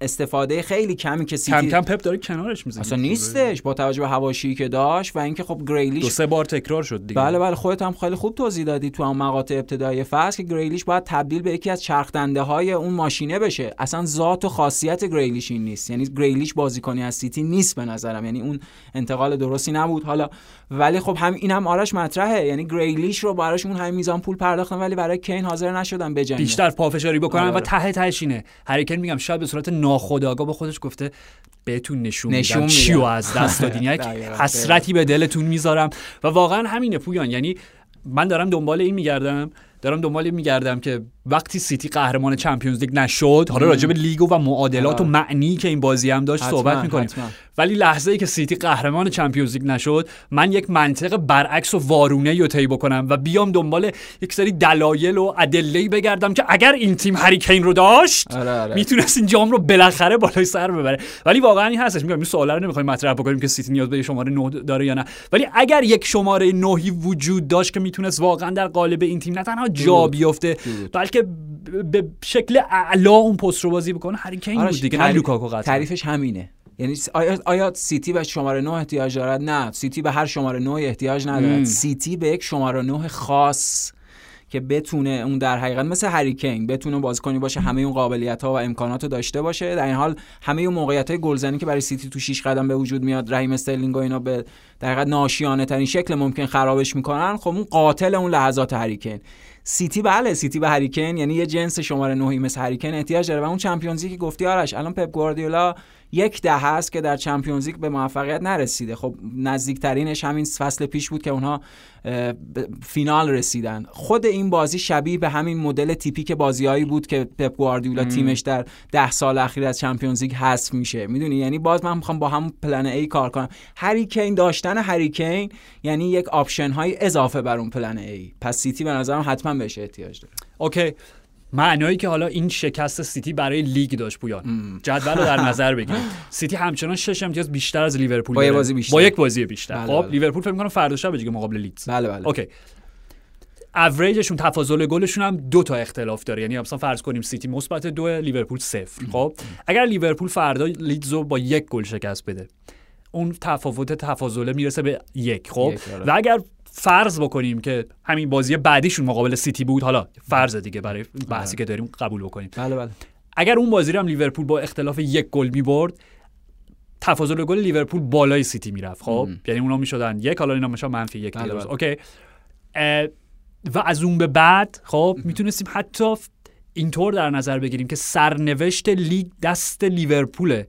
استفاده خیلی کمی که سیتی کم کم پپ داره کنارش می‌زنه. اصلا نیستش با توجه به حواشی که داشت و اینکه خب دو گریلیش سه بار تکرار شد دیگه. بله بله خودت هم خیلی خوب توضیح دادی تو هم مقاطع ابتدایی فصل که گریلیش باید تبدیل به یکی از چرخدنده های اون ماشینه بشه. اصلا ذات و خاصیت گریلیش این نیست. یعنی گریلیش بازیکنی از سیتی نیست به نظرم. یعنی اون انتقال درستی نبود. حالا ولی خب هم این هم آرش مطرحه. یعنی گریلیش رو براش اون همین میزان پول پرداختن ولی برای کین حاضر نشدن بجنگن بیشتر پافشاری بکنن آره، و آره. ته تهش اینه. هری کین میگم شاید به صورت ناخودآگاه به خودش گفته بهتون نشون, نشون میدم. چی رو میدم. از دست دادین. یک حسرتی به دلتون می‌ذارم. و واقعا همینه پویان. یعنی من دارم دنبال این میگردم دارم دنبال این میگردم که وقتی سیتی قهرمان چمپیونز لیگ نشد حالا راجع به لیگ و معادلات و. معنی که این بازی هم داشت حتما، صحبت می‌کنیم. حتما. ولی لحظه ای که سیتی قهرمان چمپیونز لیگ نشد من یک منطق برعکس و وارونه رو طی بکنم و بیام دنبال یک سری دلایل و ادله بگردم که اگر این تیم هری کین رو داشت آره، آره. می‌تونست این جام رو بالاخره بالای سر ببره. ولی واقعا این هستش. میگم این سوالا رو نمی‌خوایم مطرح بکنیم که سیتی نیاز به شماره 9 داره یا نه. ولی اگر یک شماره 9 وجود داشت که می‌تونست واقعا در قالب این تیم نه تنها جا بیفته بلکه ب- به شکل اعلا اون پست رو بازی بکنه هری کین آرش، بود دیگه نه تعریف- لوکاکو قطعا. تعریفش همینه. یعنی آیا, آیا سیتی به شماره 9 احتیاج دارد؟ نه. سیتی به هر شماره 9 احتیاج ندارد. مم. سیتی به یک شماره 9 خاص که بتونه اون در حقیقت مثل هری کین بتونه بازیکنی باشه همه اون قابلیت ها و امکانات رو داشته باشه. در این حال همه اون موقعیت های گلزنی که برای سیتی تو 6 قدم به وجود میاد رحیم استرلینگ و اینا به در حقیقت ناشیانه ترین شکل ممکن خرابش می‌کنن خب اون قاتل اون لحظات هری کین سیتی بله سیتی به هری کین یعنی یه جنس شماره نه‌ی مثل هری کین احتیاج داره و اون چمپیونزی که گفتی آرش الان پپ گواردیولا یک دهه است که در چمپیونز لیگ به موفقیت نرسیده. خب نزدیکترینش همین فصل پیش بود که اونها فینال رسیدن. خود این بازی شبیه به همین مدل تیپیک بازیهایی بود که پپ گواردیولا تیمش در ده سال اخیر از چمپیونز لیگ حذف میشه. می‌دونی؟ یعنی باز من می‌خوام با همون plan A کار کنم. هری کین داشتن هری کین یعنی یک option های اضافه بر اون plan A پس سیتی به نظرم حتما بهش احتیاج داره. okay. معنایی که حالا این شکست سیتی برای لیگ داشت پویان. جدول رو در نظر بگیرید سیتی همچنان شش امتیاز بیشتر از لیورپول با داره. بازی بیشتر. با یک بازی بیشتر. بله، خب بله. لیورپول فکر می‌کنم فردا شب دیگه مقابل لیدز. بله بله. اوکی. اوریجشون تفاضل گلشون هم دو تا اختلاف داره. یعنی مثلا فرض کنیم سیتی مثبت دو لیورپول صفر. خب اگر لیورپول فردا لیدز رو با یک گل شکست بده اون تفاوت تفاضله می‌رسه به یک. خب یک، آره. و اگر فرض بکنیم که همین بازی بعدیشون مقابل سیتی بود. حالا فرض دیگه برای بحثی که داریم قبول بکنیم. بله بله. اگر اون بازی رو هم لیورپول با اختلاف یک گل می‌برد تفاضل گل لیورپول بالای سیتی می‌رفت خب؟ یعنی اونا می‌شدن یک حالا اینا میشن منفی یک بله، بله. okay. و از اون به بعد خب می‌تونستیم حتی اینطور در نظر بگیریم که سرنوشت لیگ دست لیورپوله.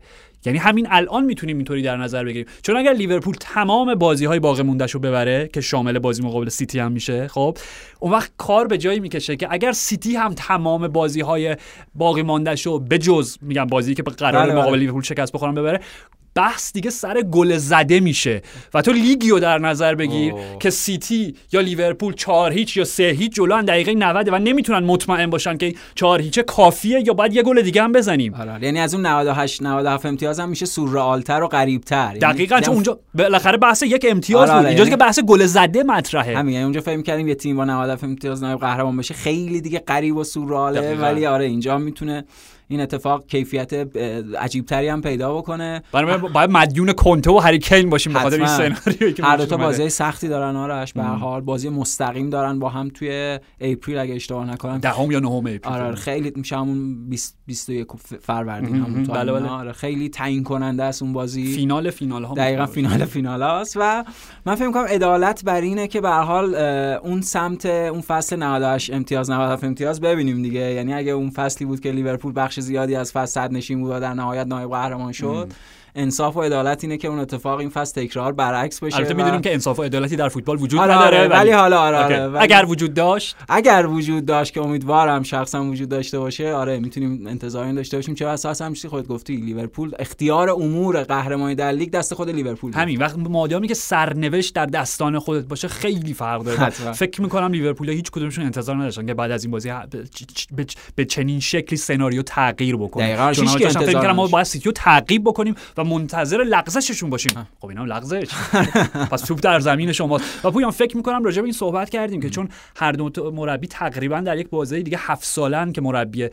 یعنی همین الان می‌تونیم اینطوری در نظر بگیریم چون اگر لیورپول تمام بازی های باقی موندهش رو ببره که شامل بازی مقابل سیتی هم میشه خب اون وقت کار به جایی می‌کشه که اگر سیتی هم تمام بازی های باقی موندهش رو بجز میگم بازی که قرار بله، بله. مقابل لیورپول شکست بخورن ببره بحث دیگه سر گل زده میشه. و تو لیگی رو در نظر بگیر اوه. که سیتی یا لیورپول 4 هیچ یا 3 هیچ جلو دقیقه 90 و نمی‌تونن مطمئن باشن که 4 هیچ کافیه یا باید یه گل دیگه هم بزنیم. آره یعنی از اون 98 97 امتیاز هم میشه سورئالتر و قریبتر یعنی دقیقا چون دیدم اونجا بالاخره بحث یک امتیاز آره، بود. آره، اینجاست یعنی- که بحث گل زده مطرحه. همین یعنی اونجا فکر کردیم یه تیم با 97 امتیاز نایب قهرمان بشه خیلی دیگه قریب و سورئاله. ولی آره اینجا می‌تونه این اتفاق کیفیت عجیب تری هم پیدا بکنه برای باید مدیون کنته و هری کین باشیم به خاطر این. سناریویی که هر دو. بازی سختی دارن آرش به هر حال بازی مستقیم دارن با هم توی اپریل اگه اشتباه نکنم دهم یا نهم اپریل آره آره، خیلی میشه همون 20 21 فروردین. همون تا بله،. بله. آره خیلی تعیین کننده است اون بازی فینال فینال ها دقیقا فینال فینال هاست و من فکر می‌کنم عدالت بر اینه که به هر حال اون سمت اون فصل 98 امتیاز 97 امتیاز ببینیم دیگه یعنی اگه اون فصلی بود که لیورپول بخش زیادی از فصل نشین بود و در نهایت نایب قهرمان شد. انصاف و عدالت اینه که اون اتفاق این فصل تکرار برعکس بشه البته می‌دونیم که انصاف و عدالتی در فوتبال وجود آره، نداره آره، ولی حالا آره. آره ولی- اگر وجود داشت اگر وجود داشت که امیدوارم شخصا وجود داشته باشه آره می‌تونیم انتظار این داشته باشیم چه اساس هم چیزی خودت گفتی لیورپول اختیار امور قهرمانی در لیگ دست خود لیورپول. همین وقت مادامی که سرنوشت در دستان خودت باشه خیلی فرق داره. فکر می‌کنم لیورپول هیچ کدومشون انتظار نداشتن که بعد از این بازی به- چنین شکلی سناریو تغییر بکنه دقیقاً. چون فکر ما. باید سیتیو تعقیب بکنیم و منتظر لغزششون باشیم. خب اینا هم لغزش. پس توپ در زمین شماست. و پویان فکر می‌کنم راجع به این صحبت کردیم که چون هر دو مربی تقریبا در یک بازی دیگه هفت سالن که مربی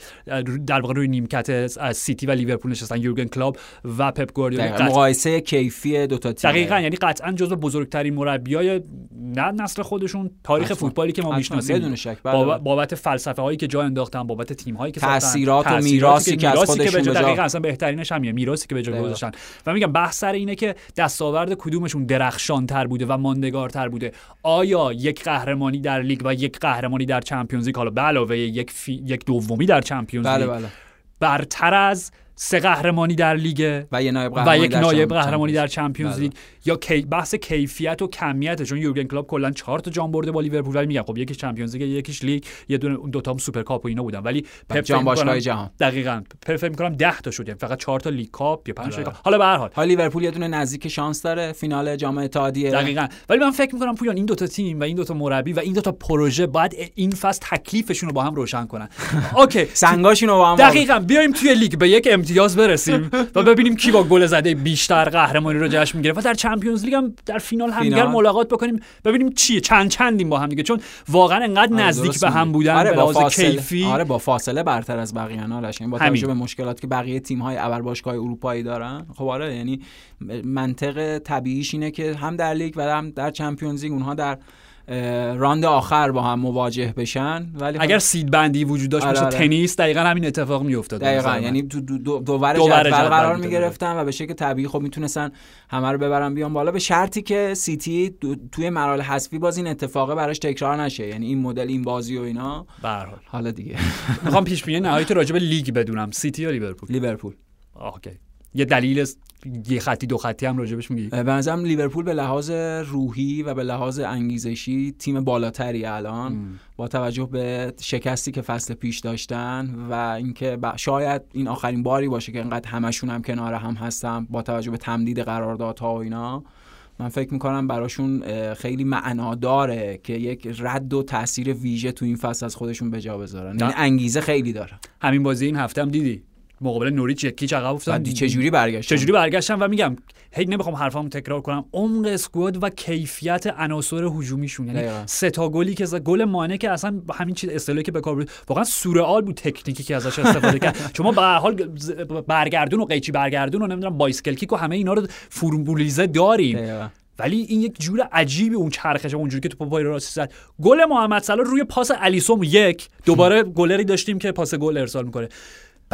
در واقع روی نیمکت از سیتی و لیورپول نشستن یورگن کلوب و پپ گواردیولا. مقایسه کیفی دو تا تیم دقیقا. یعنی قطعا جزو بزرگترین مربیای نه نسل خودشون تاریخ حتما. فوتبالی که ما. می‌شناسیم. بدون شک. بله، باب-. بابت فلسفه هایی که جا انداختن بابت تیم هایی که ساختن، تأثیرات و میراثی که از خودشون به جا- دقیقاً اصلا بهترینش همیه میراثی که به جا. گذاشتن. و میگم بحث سر اینه که دستاورد کدومشون درخشان تر بوده و ماندگار تر بوده آیا یک قهرمانی در لیگ و یک قهرمانی در چمپیونز لیگ حالا به علاوه یک فی... یک دومی در چمپیونز بله بله برتر از سه قهرمانی در لیگ و و یک نایب قهرمانی در. چمپیونز بله. لیگ یا کی بحث کیفیت و کمیت چون یورگن کلوپ کلا چهار تا جام برده با لیورپول. ولی میگم خب یکیش چمپیونز لیگ یکیش لیگ. یه دونه اون دو تا هم سوپر کاپ و اینا بودن. ولی پپ جام باشگاه جهان. دقیقاً. پپ فکر می‌کنم 10 تا شد. یعنی فقط چهار تا لیگ کاپ یا 5 آره. تا کاپ. حالا به هر حال. حالا لیورپول یه دونه نزدیک شانس داره. فینال جام اتحادیه. دقیقاً. ولی من فکر می‌کنم پویان این دو تا تیم و این دو تا مربی و این دو تا پروژه باید این فصل تکلیفشون رو با هم روشن کنن. okay. سنگاشون رو با هم دقیقا. بیایم توی لیگ. به یک امتیاز برسیم و ببینیم کی با گل زده بیشتر قهرمانی رو جشن می‌گیره و در چمپیونز لیگ هم در فینال همدیگر. ملاقات بکنیم. ببینیم چیه. چند چندیم با هم دیگه. چون واقعا انقدر آره، نزدیک به هم. بودن آره با فاصله. کیفی. آره با فاصله برتر از بقیه یعنی با. توجه به مشکلاتی که بقیه تیم های ابر باشگاه اروپایی دارن. خب آره یعنی منطق طبیعیش اینه که هم در لیگ و هم در چمپیونز لیگ اونها در راند آخر با هم مواجه بشن. ولی اگر سید بندی وجود داشت آره، آره. تنیس دقیقا همین اتفاق میافتاد دقیقا یعنی تو دو, دو, دو ور دو ور جدول قرار می‌گرفتن. و به شکل طبیعی خب می‌تونستن همه رو ببرن بیان بالا. به شرطی که سیتی دو- توی مراحل حذفی باز این اتفاقه براش تکرار نشه. یعنی این مدل این بازی و اینا. به حالا دیگه. می‌خوام پیش بینی نهایی تو راجع به لیگ بدونم. سیتی یا لیورپول؟ لیورپول. آه، okay. یه دلیل است- یه خطی دو خطی هم راجبش میگی؟ به نظرم لیورپول به لحاظ روحی و به لحاظ انگیزشی تیم بالاتری الان با توجه به شکستی که فصل پیش داشتن و اینکه شاید این آخرین باری باشه که انقدر همشون هم کنار هم هستن با توجه به تمدید قراردادها و اینا من فکر می‌کنم براشون خیلی معنا داره که یک رد و تاثیر ویژه تو این فصل از خودشون به جا بذارن. یعنی نه. انگیزه خیلی داره. همین بازی این هفته هم دیدی؟ مقابل نوریچ یکی عقب افتادن بعد چجوری برگشتن چجوری برگشتم و میگم هی نمی‌خوام حرفامو تکرار کنم. عمق اسکواد و کیفیت عناصر هجومیشون. یعنی. سه تا گلی که گل مانع که اصلا همین چیز اصطلاحی که به کار بود واقعا سورئال بود تکنیکی که ازش استفاده کرد. شما به هر حال برگردون و قیچی برگردون و نمی‌دونم بایسکل کیک و همه اینا رو فرمولیزه داریم. ولی این یک جور عجیبی اون چرخش اونجوری که تو پای راستی زد. گل محمد صلاح روی پاس الیسوم یک. دوباره گلری داشتیم که پاس گل ارسال می‌کنه.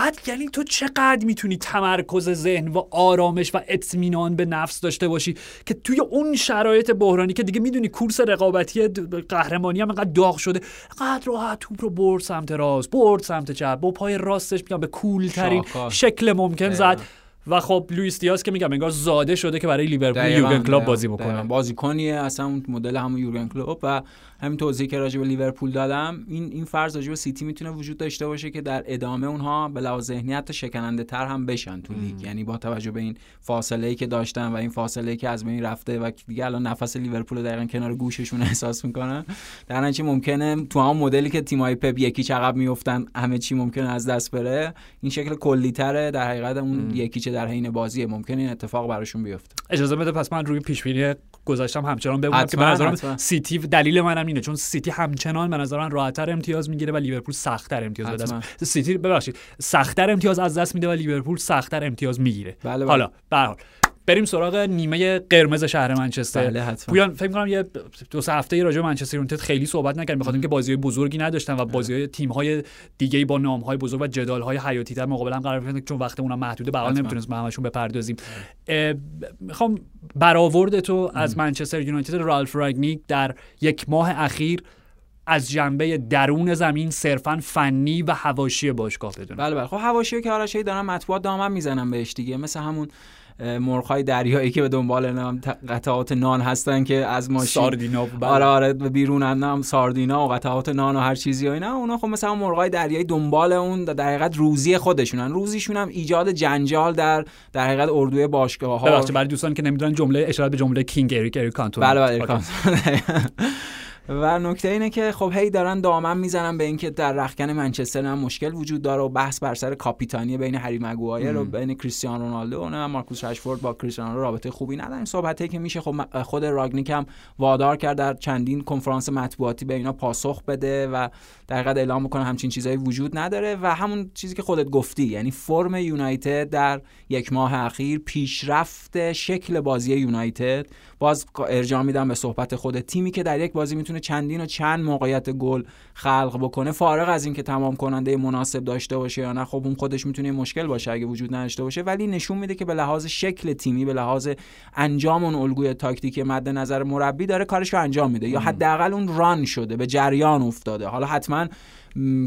بعد یعنی تو چقدر می‌تونی تمرکز ذهن و آرامش و اطمینان به نفس داشته باشی که توی اون شرایط بحرانی که دیگه می‌دونی کورس رقابتی قهرمانی هم انقدر داغ شده انقدر راحت توپ رو برد سمت راست برد سمت چپ با پای راستش میگم به cool ترین شکل ممکن زد. و خب لوئیس دیاز که میگم انگار زاده شده که برای لیورپول یورگن کلوپ بازی بکنه. بازیکنیه اصلا اون مدل همون یورگن کلوپ و همین توضیحی که راجع به لیورپول دادم این این فرض راجع به سیتی می‌تونه وجود داشته باشه که در ادامه اونها به لحاظ ذهنی حتی شکننده تر هم بشن تو لیگ. یعنی با توجه به این فاصله ای که داشتن و این فاصله ای که از بین رفته و دیگه الان نفس لیورپول دقیقا کنار گوششون احساس می‌کنن در نتیجه ممکنه تو هم مدلی که تیمای پپ یکی عقب میافتن همه چی ممکنه از دست بره این شکل کلی تره در حقیقت اون یکی چه در حین بازی ممکنه این اتفاق براشون بیفته. اجازه بده پس من روی پیش بینی گذاشتم همچنان بمونم که به نظرم سیتی دلیل منم اینه چون سیتی همچنان به نظر من راحتتر امتیاز می‌گیره و لیورپول سختتر امتیاز دست سیتی ببخشید سختتر امتیاز از دست میده و لیورپول سختتر امتیاز می‌گیره. بله بله. حالا به بریم سراغ نیمه قرمز شهر منچستر. بله پویان فکر کنم یه دو سه هفته راجع به منچستر یونایتد خیلی صحبت نکردیم. بخاطر اینکه بازی بزرگی نداشتن و بازی های تیم های دیگه با نام های بزرگ و جدال های حیاتی تر مقابل هم قرار گرفتن چون وقت اونم محدوده به حال نمی‌تونست به همشون بپردازیم. می‌خوام برآورد تو از منچستر یونایتد رالف راگنیک در یک ماه اخیر از جنبه درون زمین صرفا فنی و هواشی باشگاه بدونم. بله بله. خب هواشی که آرشی دارن مطبوعات دامن می‌زنن بهش دیگه. مثل همون مرغ‌های دریایی که به دنبال قطعات نان هستن که از ماشین ساردینا بله. آره آره بیرون هم ساردینا و قطعات نان و هر چیزی و اینا. اونا خب مثلا مرغ‌های دریایی دنبال اون در حقیقت روزی خودشونن. روزیشون هم ایجاد جنجال در در حقیقت اردوی باشگاه ها برای دوستان که نمی‌دونن جمله اشاره به جمله کینگ اریک اریک کانتون. بله بله و نکته اینه که خب هی دارن دامن می‌زنن به اینکه در رخکن منچستر هم مشکل وجود داره و بحث بر سر کاپیتانی بین هری مگوایر و بین کریستیانو رونالدو و مارکوس رشفورد با کریستیانو رابطه خوبی ندارن. صحبتی که میشه خب خود راگنیک هم وادار کرد در چندین کنفرانس مطبوعاتی به اینا پاسخ بده و در اعلام می‌کنه همچین چیزایی وجود نداره و همون چیزی که خودت گفتی یعنی فرم یونایتد در یک ماه اخیر پیشرفت شکل بازی یونایتد. باز ارجاع میدم به صحبت خود تیمی که در یک بازی می‌تونه چندین و چند موقعیت گل خلق بکنه فارغ از اینکه تمام کننده مناسب داشته باشه یا نه خب اون خودش می‌تونه مشکل باشه اگه وجود نداشته باشه. ولی نشون میده که به لحاظ شکل تیمی به لحاظ انجام اون الگوی تاکتیکی مد نظر مربی داره کارش رو انجام میده یا حداقل اون ران شده به جریان افتاده. حالا حتما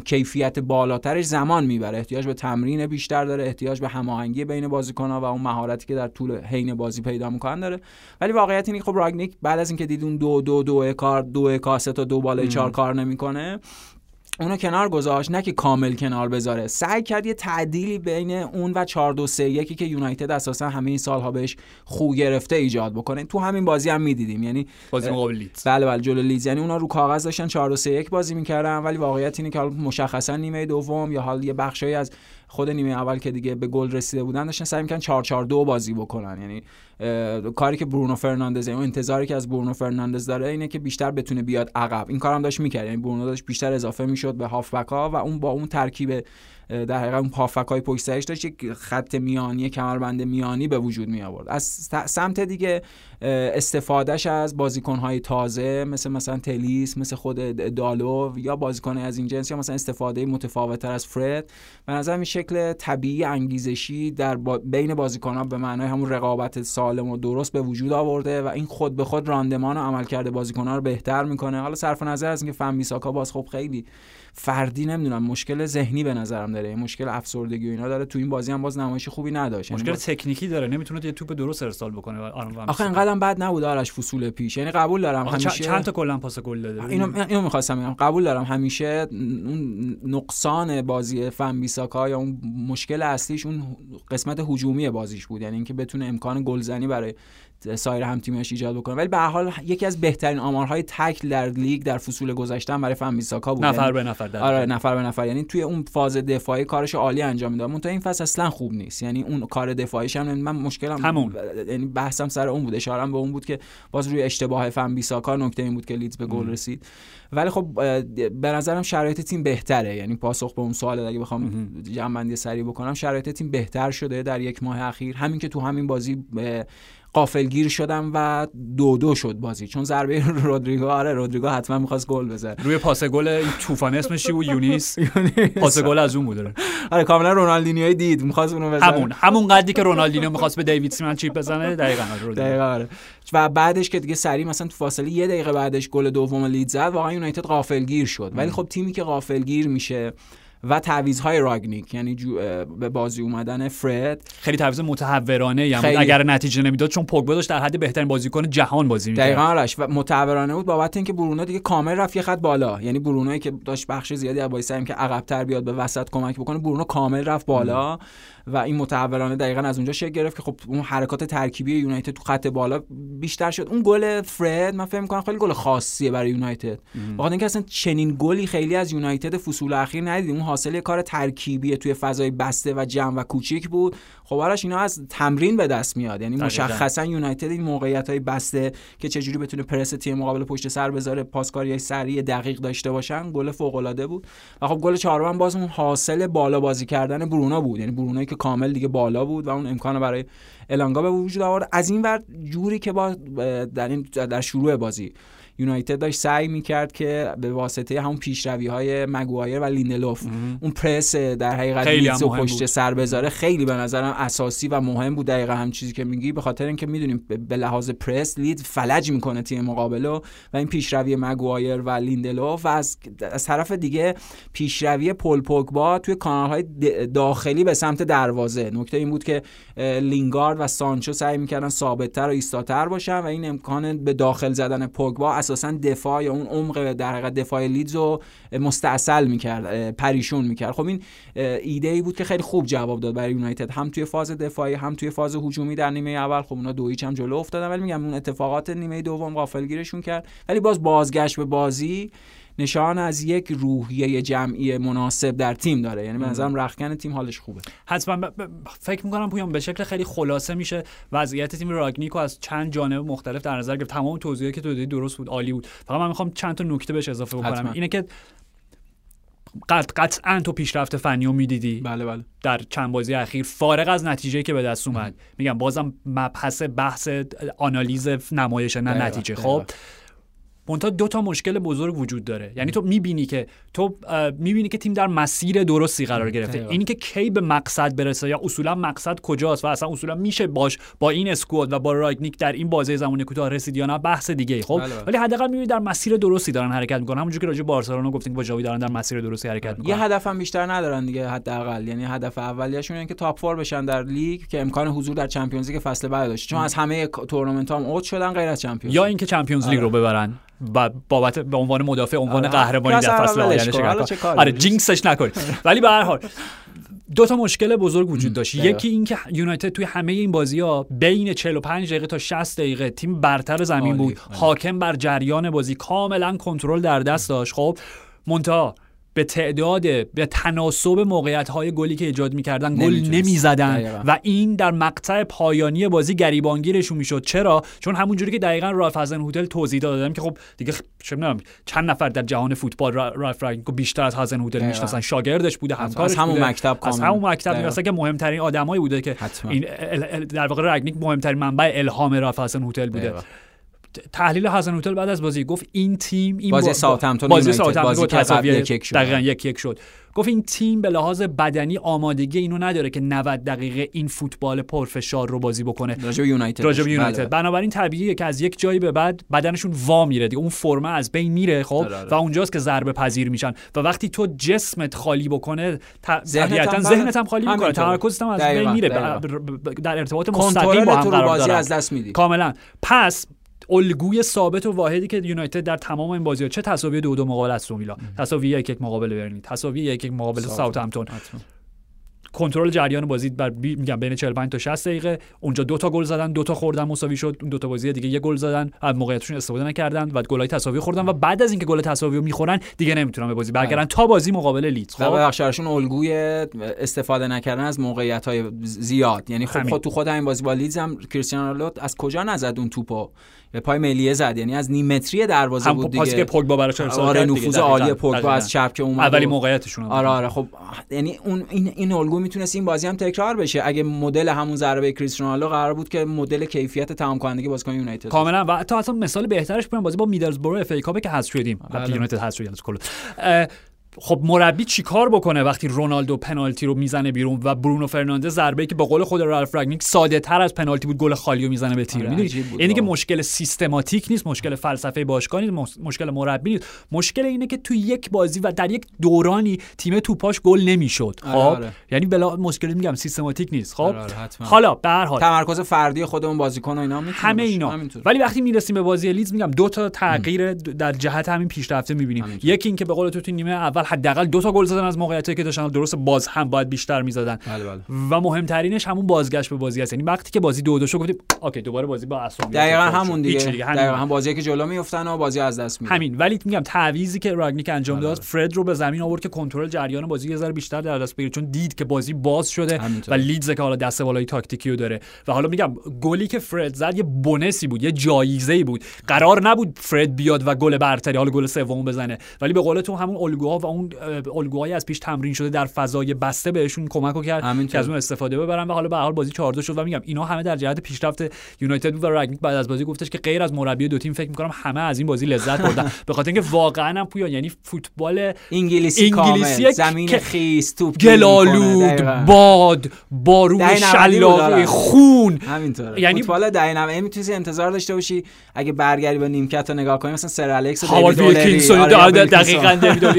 کیفیت بالاترش زمان می‌بره. احتیاج به تمرین بیشتر داره احتیاج به هماهنگی بین بازیکن‌ها و اون مهارتی که در طول حین بازی پیدا می‌کنن داره. ولی واقعیت اینه خب راگنیک بعد از اینکه دید اون دو دو دو کار دو کاسه تا دو بالای چهار کار نمی‌کنه اونو کنار گذاشت نه که کامل کنار بذاره. سعی کرد یه تعدیلی بین اون و 4 2 3 یکی که یونایتد اساسا همه این سالها بهش خو گرفته ایجاد بکنه. تو همین بازی هم می‌دیدیم. یعنی بازی مقابل لیدز. بله بله جلو لیدز. یعنی اونا رو کاغذ داشتن 4 2 3 1 بازی می‌کردن. ولی واقعیت اینه که مشخصا نیمه دوم یا حالا یه بخشی از خود نیمه اول که دیگه به گل رسیده بودن داشتن سعی می‌کنن 4 4 2 بازی بکنن. یعنی کاری که برونو فرناندز یعنی انتظاری که از برونو فرناندز داره اینه که بیشتر بتونه بیاد عقب. این کارم داشت می‌کرد. یعنی برونو داشت بیشتر اضافه می‌شد به هافبک ها و اون با اون ترکیب در حقیقت اون هافبک های پشت داشت یک خط میانی کمربند میانی به وجود می آورد از سمت دیگه استفادهش از بازیکن های تازه مثل مثلا تلیس مثل خود دالو یا بازیکن از این جنس یا مثلا استفاده متفاوتتر از فرد. به نظر این شکل طبیعی انگیزشی در بین بازیکن ها به معنای همون رقابت سالم و درست به وجود آورده و این خود به خود راندمان و عملکرد بازیکن ها رو بهتر می‌کنه. حالا صرف نظر از اینکه فن باز خب خیلی فردی نمی‌دونم مشکل ذهنی به نظرم داره مشکل افسردگی و اینا داره. تو این بازی هم باز نمایش خوبی نداشت. یعنی مشکل تکنیکی داره نمی‌تونه یه توپ درست ارسال بکنه. آخه انقدرم بد نبود آرش فصول پیش. یعنی قبول دارم همیشه چند تا کلا پاس گل داده؟ اینو اینو می‌خواستم بگم. قبول دارم همیشه اون نقصان بازی فن بیساکا یا اون مشکل اصلیش اون قسمت هجومی بازیش بود. یعنی اینکه بتونه امکان گلزنی برای سایر هم تیمش ایجاد بکنه. ولی به هر حال یکی از بهترین آمارهای تکل در لیگ در فصول گذشته برای فن بیساکا بود. نفر یعنی به نفر در آره نفر به نفر. یعنی توی اون فاز دفاعی کارش عالی انجام می‌داد. منتها این فصل اصلا خوب نیست. یعنی اون کار دفاعیش هم من مشکلم همون. یعنی بحثم سر اون بود. اشارم به اون بود که باز روی اشتباه فن بیساکا نکته این بود که لیدز به گل رسید. ولی خب به نظرم شرایط تیم بهتره. یعنی پاسخ به اون سوال اگه بخوام جمع بندی سریع بکنم شرایط تیم بهتر شده در یک ماه اخیر. همین که تو همین بازی قافلگیر شدن و دو دو شد بازی. چون ضربه رودریگو آره رودریگو حتما می‌خواست گل بزنه. روی پاس گل طوفان اسمش بود؟ یونیس؟ پاس گل از اون بود آره. کاملا رونالدینیو دید. می‌خواست اونو بزنه. همون همون قدی که رونالدینیو می‌خواست به دیوید سیمن چیپ بزنه دقیقاً دقیقاً آره. و بعدش که دیگه سری مثلا تو فاصله یه دقیقه بعدش گل دوم لید زد واقعا یونایتد غافلگیر شد. ولی خب تیمی که غافلگیر میشه و تعویض‌های راگنیک. یعنی به بازی اومدن فرد. خیلی تعویض متحورانه یعنی خیلی... اگر نتیجه نمی‌داد چون پوگبا داشت در حد بهترین بازیکن جهان بازی می‌کرد. دقیقاً آرش. و متحورانه بود بابت اینکه برونو دیگه کامل رفت یه خط بالا. یعنی برونوی که داشت بخش زیادی از بازی که عقب‌تر بیاد به وسط کمک بکنه برونو کامل رفت بالا. و این متحورانه دقیقا از اونجا شکل گرفت که خب اون حرکات ترکیبی یونایتد تو خط بالا بیشتر شد. اون گل فرد من فکر می‌کنم خیلی گل خاصیه برای یونایتد. واقعا اینکه اصلا چنین گلی خیلی از یونایتد فصول اخیر ندیدیم. اون حاصل کار ترکیبی توی فضای بسته و جمع و کوچیک بود. خب آرش اینا از تمرین به دست میاد. یعنی مشخصا یونایتد این موقعیت های بسته که چجوری بتونه پرس تیم مقابل پشت سر بذاره پاسکاری سریع دقیق داشته باشن گل فوق العاده بود. و خب گل چهارم باز اون حاصل بالا بازی کردن برونو بود. یعنی برونویی که کامل دیگه بالا بود و اون امکان برای الانگا به وجود آورد. از این ور جوری که با در این در شروع بازی یونایتد داشت سعی می‌کرد که به واسطه همون پیشروی های مگوایر و لیندلوف اون پرس در حقیقت لیدز و پشت سر بذاره خیلی به نظرم اساسی و مهم بود دقیقا هم چیزی که میگی به خاطر اینکه می‌دونیم به لحاظ پرس لیدز فلج می‌کنه تیم مقابلو و این پیشروی مگوایر و لیندلوف و از, از طرف دیگه پیشروی پل پوگبا توی کانال های داخلی به سمت دروازه. نکته این بود که لینگارد و سانچو سعی می‌کردن ثابتتر و ایستاتر باشن و این امکان به داخل زدن پوگبا اساسا دفاع یا اون عمق در حقیقت دفاع لیدز رو مستاصل می‌کرد پریشون می‌کرد. خب این ایده ای بود که خیلی خوب جواب داد برای یونایتد. هم توی فاز دفاعی هم توی فاز هجومی در نیمه اول. خب اونا دو هم جلو افتادن ولی میگم اون اتفاقات نیمه دوم غافلگیرشون کرد. ولی باز بازگشت به بازی نشان از یک روحیه جمعی مناسب در تیم داره. یعنی به نظرم رخکن تیم حالش خوبه. حتما. ب... ب... فکر می‌کنم پویان به شکل خیلی خلاصه میشه وضعیت تیم راگنیکو از چند جانب مختلف در نظر گرفت. تمام توضیحاتی که تو دادی درست بود عالی بود. فقط من می‌خوام چند تا نکته بهش اضافه بکنم. حتما. اینه که قطعا تو پیشرفت فنی رو می‌دیدی. بله بله. در چند بازی اخیر فارغ از نتیجه که به دست اومد. میگم بازم مبحث بحث آنالیز نمایش نه نتیجه. خب؟ منتها دو تا مشکل بزرگ وجود داره. یعنی تو می‌بینی که تو می‌بینی که تیم در مسیر درستی قرار گرفته. اینی که کی به مقصد برسه یا اصولا مقصد کجاست و اصلا اصولا میشه باش با این squad و با راگنیک در این بازه زمانی کوتاه رسید یا نه بحث دیگه خب؟ بله، بله. ولی حداقل می‌بینی در مسیر درستی دارن حرکت می‌کنن. همونجوری که راجع بارسلونا گفتیم با جاوی دارن در مسیر درستی حرکت می‌کنن. یه هدف هم بیشتر ندارن دیگه حداقل. یعنی هدف اولیه‌شون اینه که top four بشن در لیگ که امکان حضور در Champions League فصل بعد داشت چون از همه تورنمنت هم اوت شدن غیر از Champions یا اینکه چمپیونز لیگ رو آره. ببرن. بابت به عنوان مدافع عنوان آره. قهرمانی در فصل آینده آره جینکسش نکنید. ولی به هر حال دو تا مشکل بزرگ وجود داشت. یکی اینکه یونایتد توی همه این بازی ها بین 45 دقیقه تا 60 دقیقه تیم برتر زمین بود. حاکم بر جریان بازی. کاملا کنترل در دست داشت. خب منتها به تعداد به تناسب موقعیت های گلی که ایجاد می‌کردن گل نمی‌زدن. و این در مقطع پایانی بازی گریبانگیرشون می‌شد. چرا؟ چون همونجوری که دقیقا رالف هازن هتل توضیح دادم که خب دیگه چه چند نفر در جهان فوتبال رالف رانگنیک رو بیشتر از هازن هوتل می‌شناسن. شاگردش بوده همکارش از همون مکتب از همون مکتب که مهمترین آدمایی بوده که این در واقع رگنیک مهمترین منبع الهام رالف هازن هوتل بوده. تحلیل هازن هوتل بعد از بازی گفت این تیم این بازی ساوثهمپتون بازی ساوثهمپتون تساوی یک شد. دقیقاً یک یک شد. گفت این تیم به لحاظ بدنی آمادگی اینو نداره که 90 دقیقه این فوتبال پرفشار رو بازی بکنه. راجب یونایتد. راجب یونایتد بله. بنابراین طبیعیه که از یک جایی به بعد بدنشون وا میره دیگه. اون فرمه از بین میره خب؟ آره، آره. و اونجاست که ضربه پذیر میشن. و وقتی تو جسمت خالی بکنه طبیعتا ذهنت هم خالی می‌کنه. تمرکزت هم از بین میره. در ارتباط مستقیم با هم قرار داره از دست میدی. کاملا. پس الگوی ثابت و واحدی که یونایتد در تمام این بازی‌ها چه تساوی دو دو مقابل استون ویلا تساوی یک یک مقابل برنلی تساوی یک یک مقابل ساوثهمپتون کنترل جریان بازی بر بی... میگم بین 45 تا 60 دقیقه. اونجا دو تا گل زدن دو تا خوردن مساوی شد. اون دو تا بازی دیگه یه گل زدن از موقعیتشون استفاده نکردن و گلای تساوی خوردن و بعد از اینکه گل تساوی رو می‌خورن دیگه نمی‌تونن به بازی برگردن. بله. تا بازی مقابل لیدز. خب؟ بخششون الگوی استفاده نکردن از موقعیت های زیاد. یعنی خب خود تو خود این بازی با لیدز هم کریستیانو رونالدو از کجا نزد اون توپو به پای ملیه زد. یعنی از نیم متری دروازه بود دیگه. که پوگبا براش ارسال آره نفوذ عالی پوگبا از چپ که اومد اولی موقعیتشون آره آره خب یعنی اون این این الگو می‌تونست این بازی هم تکرار بشه. اگه مدل همون ضربه کریستیانو قرار بود که مدل کیفیت تمام کنندگی بازیکن یونایتد. کاملا. و تا اصلا مثال بهترش بگم بازی با میدلزبرو FA Cup که حذف شدیم. بله. یونایتد حذف شد کل. خب مربی چیکار بکنه وقتی رونالدو پنالتی رو می‌زنه بیرون و برونو فرناندز ضربه که به قول خود رالف رگنیک ساده تر از پنالتی بود گل خالی رو می‌زنه به تیر. آره یعنی که مشکل سیستماتیک نیست مشکل فلسفه باشگاه نیست مشکل مربی نیست. مشکل اینه که تو یک بازی و در یک دورانی تیم توپاش گل نمی‌شد. آره، خب؟ آره. یعنی والا مشکل میگم سیستماتیک نیست. خب؟ آره حالا به هر حال. تمرکز فردی خودمون بازیکن و اینا همه اینا. ولی وقتی می‌رسیم به بازی لیدز میگم دو تا تغییر در جهت همین پیشرفته می‌بینیم. یکی اینکه به قول تو تو نیمه اول حداقل دو تا گل زدن از موقعیتی که داشتن. درست باز هم باید بیشتر می‌زدن. بله بله. و مهمترینش همون بازگشت به بازی است یعنی وقتی که بازی دو دو شد گفتیم okay دوباره بازی با استون دقیقاً همون دیگه. دقیقاً هم بازی که جلو میافتن و بازی از دست میدن. همین. ولی میگم تعویضی که راگنیک انجام بله، داد بله. فرد رو به زمین آورد که کنترل جریان بازی یه ذره بیشتر در دست بگیره. چون دید که بازی باز شده و لیدز که حالا دست بالای تاکتیکی رو داره. و حالا میگم گلی که فرد زد یه bonus ی بود یه جایزه بود. قرار نبود فرد بیاد و گل برتری حالا گل سوم بزنه. ولی به قول تو همون الگوها و اون الگوهای از پیش تمرین شده در فضای بسته بهشون کمک کرد که از اون استفاده ببرن و حالا به حال بازی 4 شد و میگم اینا همه در جهت پیشرفت یونایتد و رگنیک بعد از بازی گفتش که غیر از مربی دو تیم فکر می‌کنم همه از این بازی لذت بردن. به خاطر اینکه واقعا هم پویا یعنی فوتبال انگلیسی, انگلیسی زمین خیس توپ گلالود باد بارون شلاقی خون. همینطوره. یعنی فوتبال 90 می‌تونی انتظار داشته باشی. اگه برگردی با نیمکت رو نگاه کنی مثلا سر الکس و دیوید آره، دقیقاً دیوید رو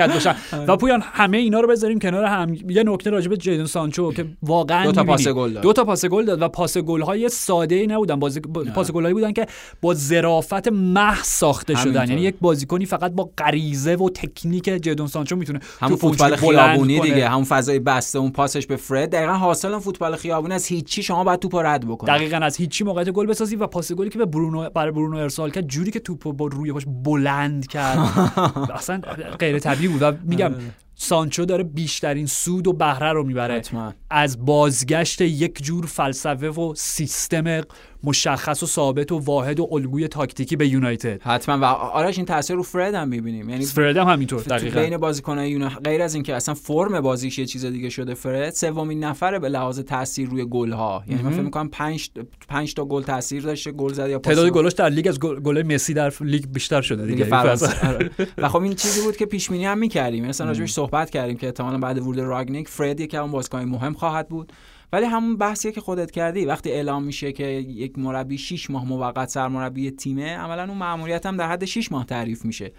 نیمکت باشن و پویان همه اینا رو بذاریم کنار هم. یه نکته راجع به جیدن سانچو که واقعا دو تا پاس گل داد. دو تا پاس گل داد و پاس گل های ساده ای نبودن. بازی پاس گل هایی بودن که با ظرافت محض ساخته شدن. یعنی یک بازیکنی فقط با غریزه و تکنیک جیدن سانچو می‌تونه همون فوتبال خیابونی دیگه. همون فضای بسته اون پاسش به فرد. دقیقا حاصل فوتبال خیابونی از هیچی شما باید توپ رد بکنی. دقیقا از هیچی موقعیت گل بسازی و پاس گلی که به برونو برای برونو ارسال کرد جوری که توپو با روی پاش بلند کرد. اصلا غیر طبیعی بود و میگم آره. سانچو داره بیشترین سود و بهره رو می‌بره. از بازگشت یک جور فلسفه و سیستم مشخص و ثابت و واحد و الگوی تاکتیکی به یونایتد. حتما. و آرش این تاثیر رو فرد هم می‌بینیم. یعنی فرد هم همینطور دقیقاً. بین بازیکن‌های یونایتد غیر از اینکه اصلا فرم بازیش یه چیز دیگه شده فرد سومین نفره به لحاظ تاثیر روی گل ها یعنی من فکر می‌کنم 5 5 تا گل تاثیر داشته گل زد یا تعداد گلش در لیگ از گل مسی در لیگ بیشتر شده دیگه, آره. و خب این چیزی بود که پیش بینی هم می‌کردیم. مثلا راجبش صحبت کردیم که احتمالاً بعد ورود راگنیک فرد یکی اون بازیکن مهم خواهد بود. ولی همون بحثیه که خودت کردی وقتی اعلام میشه که یک مربی 6 ماه موقت سرمربی تیمه عملا اون مأموریت هم در حد 6 ماه تعریف میشه.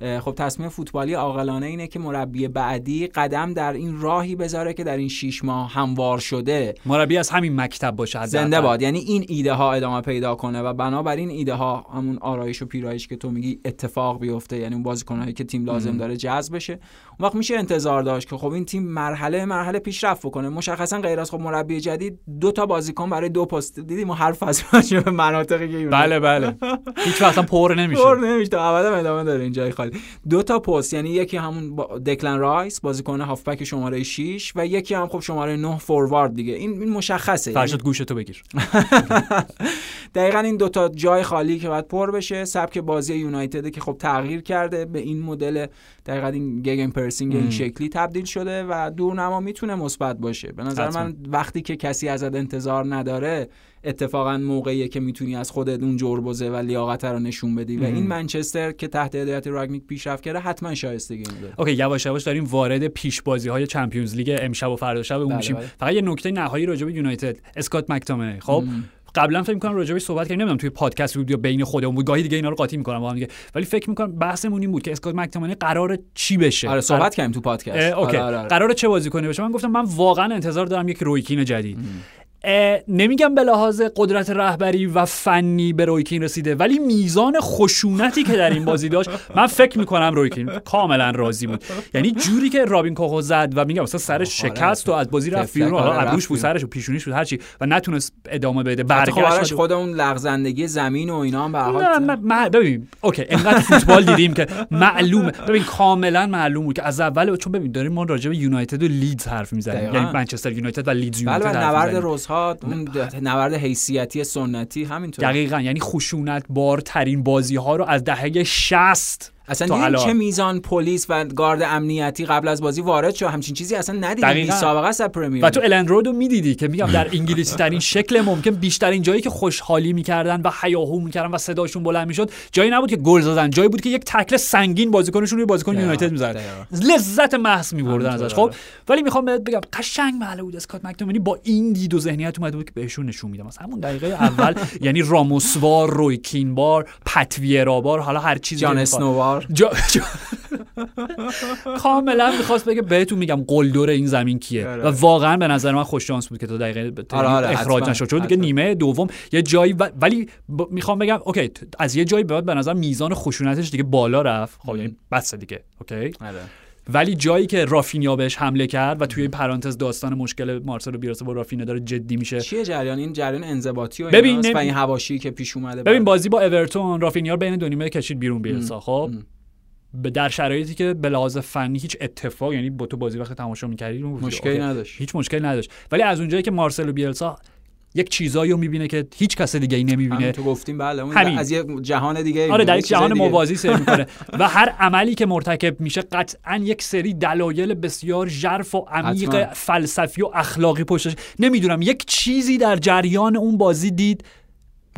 خب تصمیم فوتبالی عاقلانه اینه که مربی بعدی قدم در این راهی بذاره که در این 6 ماه هموار شده. مربی از همین مکتب باشه زنده باد. یعنی این ایده ها ادامه پیدا کنه و بنابراین ایده ها همون آرایش و پیرایش که تو میگی اتفاق بیفته. یعنی اون بازیکنایی که تیم لازم داره جذب بشه. اون وقت میشه انتظار داشت که خب این تیم مرحله مرحله پیشرفت بکنه. مشخصا غیر از خب مربی جدید دو تا بازیکن برای دو پست دیدیم هر فصل به مناطقی که بله بله. هیچ وقت پر نمیشه. پر نمیشه. ابدا ادامه داره این جای خالی دو تا پست یعنی یکی همون با دکلن رایس بازیکن هافبک شماره 6 و یکی هم خب شماره 9 فوروارد دیگه. این این مشخصه. فرشاد یعنی... گوشتو بگیر. دقیقا این دوتا جای خالی که باید پر بشه. سبک بازی یونایتد که خب تغییر کرده به این مدل دقیقا این gegenpressing این شکلی تبدیل شده و دورنما می‌تونه مثبت باشه. به نظر من وقتی که کسی ازت انتظار نداره اتفاقا موقعیه که می‌تونی از خودت اون جربزه و لیاقت رو نشون بدی. و این منچستر که تحت هدایت راگنیک پیشرفت کرده حتما شایستگی داره. okay یواش یواش داریم وارد پیش بازی های Champions League امشب و فردا شب بله میشیم. بله. فقط یه نکته نهایی راجع به یونایتد اسکات مکتامنی خب قبلا فکر می‌کنم راجعش صحبت کردیم. نمی‌دونم توی پادکست بود یا بین خودمون بود. گاهی دیگه اینا رو قاطی می‌کنم با هم دیگه. ولی فکر می‌کنم بحثمون این بود که اسکات مکتامانی قرار چی بشه. آره صحبت کردیم تو پادکست. اوکی. آره, آره, آره. قرار چه بازیکنی بشه؟ من گفتم من واقعا انتظار دارم یک رویکین جدید. نمیگم به لحاظ قدرت رهبری و فنی به رویکین رسیده ولی میزان خشونتی که در این بازی داشت من فکر می‌کنم رویکین کاملا راضی بود. یعنی جوری که رابین کوخو زد و میگم مثلا سرش شکست و از بازی رفت بیرون حالا ابروش بود سرش و پیشونیش بود هرچی و نتونست ادامه بده برگشت خود اون لغزندگی زمین و اینا هم به هر حال ببین okay انقدر فوتبال دیدیم که معلومه. ببین کاملا معلوم بود که از اول چون ببین داریم ما راجع به یونایتد و لیدز حرف می‌زنیم. یعنی منچستر یونایتد و لیدز یونایتد بله نبرد بیلسا اون نبرد حیثیتی سنتی همینطور دقیقا یعنی خشونت بارترین بازی ها رو از دهه 60 اصلا چه میزان پلیس و گارد امنیتی قبل از بازی وارد شد؟ همچین چیزی اصلا ندیدیم بی سابقه است پرمیر و تو الند رود رو می‌دیدی که میگم در انگلیسی ترین شکل ممکن بیشترین جایی که خوشحالی می‌کردن و هیاهو می‌کردن و صداشون بلند می‌شد جایی نبود که گل زدن. جایی بود که یک تکل سنگین بازیکنشون روی بازیکن یونایتد می‌زد. لذت محض میبردن ازش. خب ولی می‌خوام بهت بگم قشنگ معلومه بود اسکات مکتومنی با این دید و ذهنیت اومده بود که بهشون نشون میدم. مثلا همون دقیقه اول یعنی راموسوار روی کینبار پتویرابار حالا هر چیزی جان اسنووار کاملا می‌خواست بگه بهتون میگم قلدر این زمین کیه. آره. و واقعا به نظر من خوش شانس بود که تو دقیقه آره، آره، اخراج نشد. چون دیگه نیمه دوم یه جایی ولی می‌خوام بگم اوکی از یه جایی بعد به نظر میزان خشونتش دیگه بالا رفت. خب یعنی بس دیگه اوکی؟ ولی جایی که رافینیا بهش حمله کرد و توی این پرانتز داستان مشکل مارسلو بیرسه با رافینیا داره جدی میشه. چیه جریان؟ این جریان انضباطی و ببین نمی... این حواشی که پیش اومده ببین بازی با اورتون رافینیا بین دو نیمه کشید بیرون بیرسا خب؟ در شرایطی که به لحاظ فنی هیچ اتفاق یعنی با تو بازی وقت تماشا می‌کردی مشکلی نداشت. هیچ مشکلی نداشت. ولی از اونجایی که مارسلو بیلسا یک چیزایی رو می‌بینه که هیچ کس دیگه ای نمی‌بینه. تو گفتیم بله اون همین. از یک جهان دیگه آره در یک جهان موازی سر می‌کنه. و هر عملی که مرتکب میشه قطعا یک سری دلایل بسیار ژرف و عمیق فلسفی و اخلاقی پشتش. نمی‌دونم یک چیزی در جریان اون بازی دید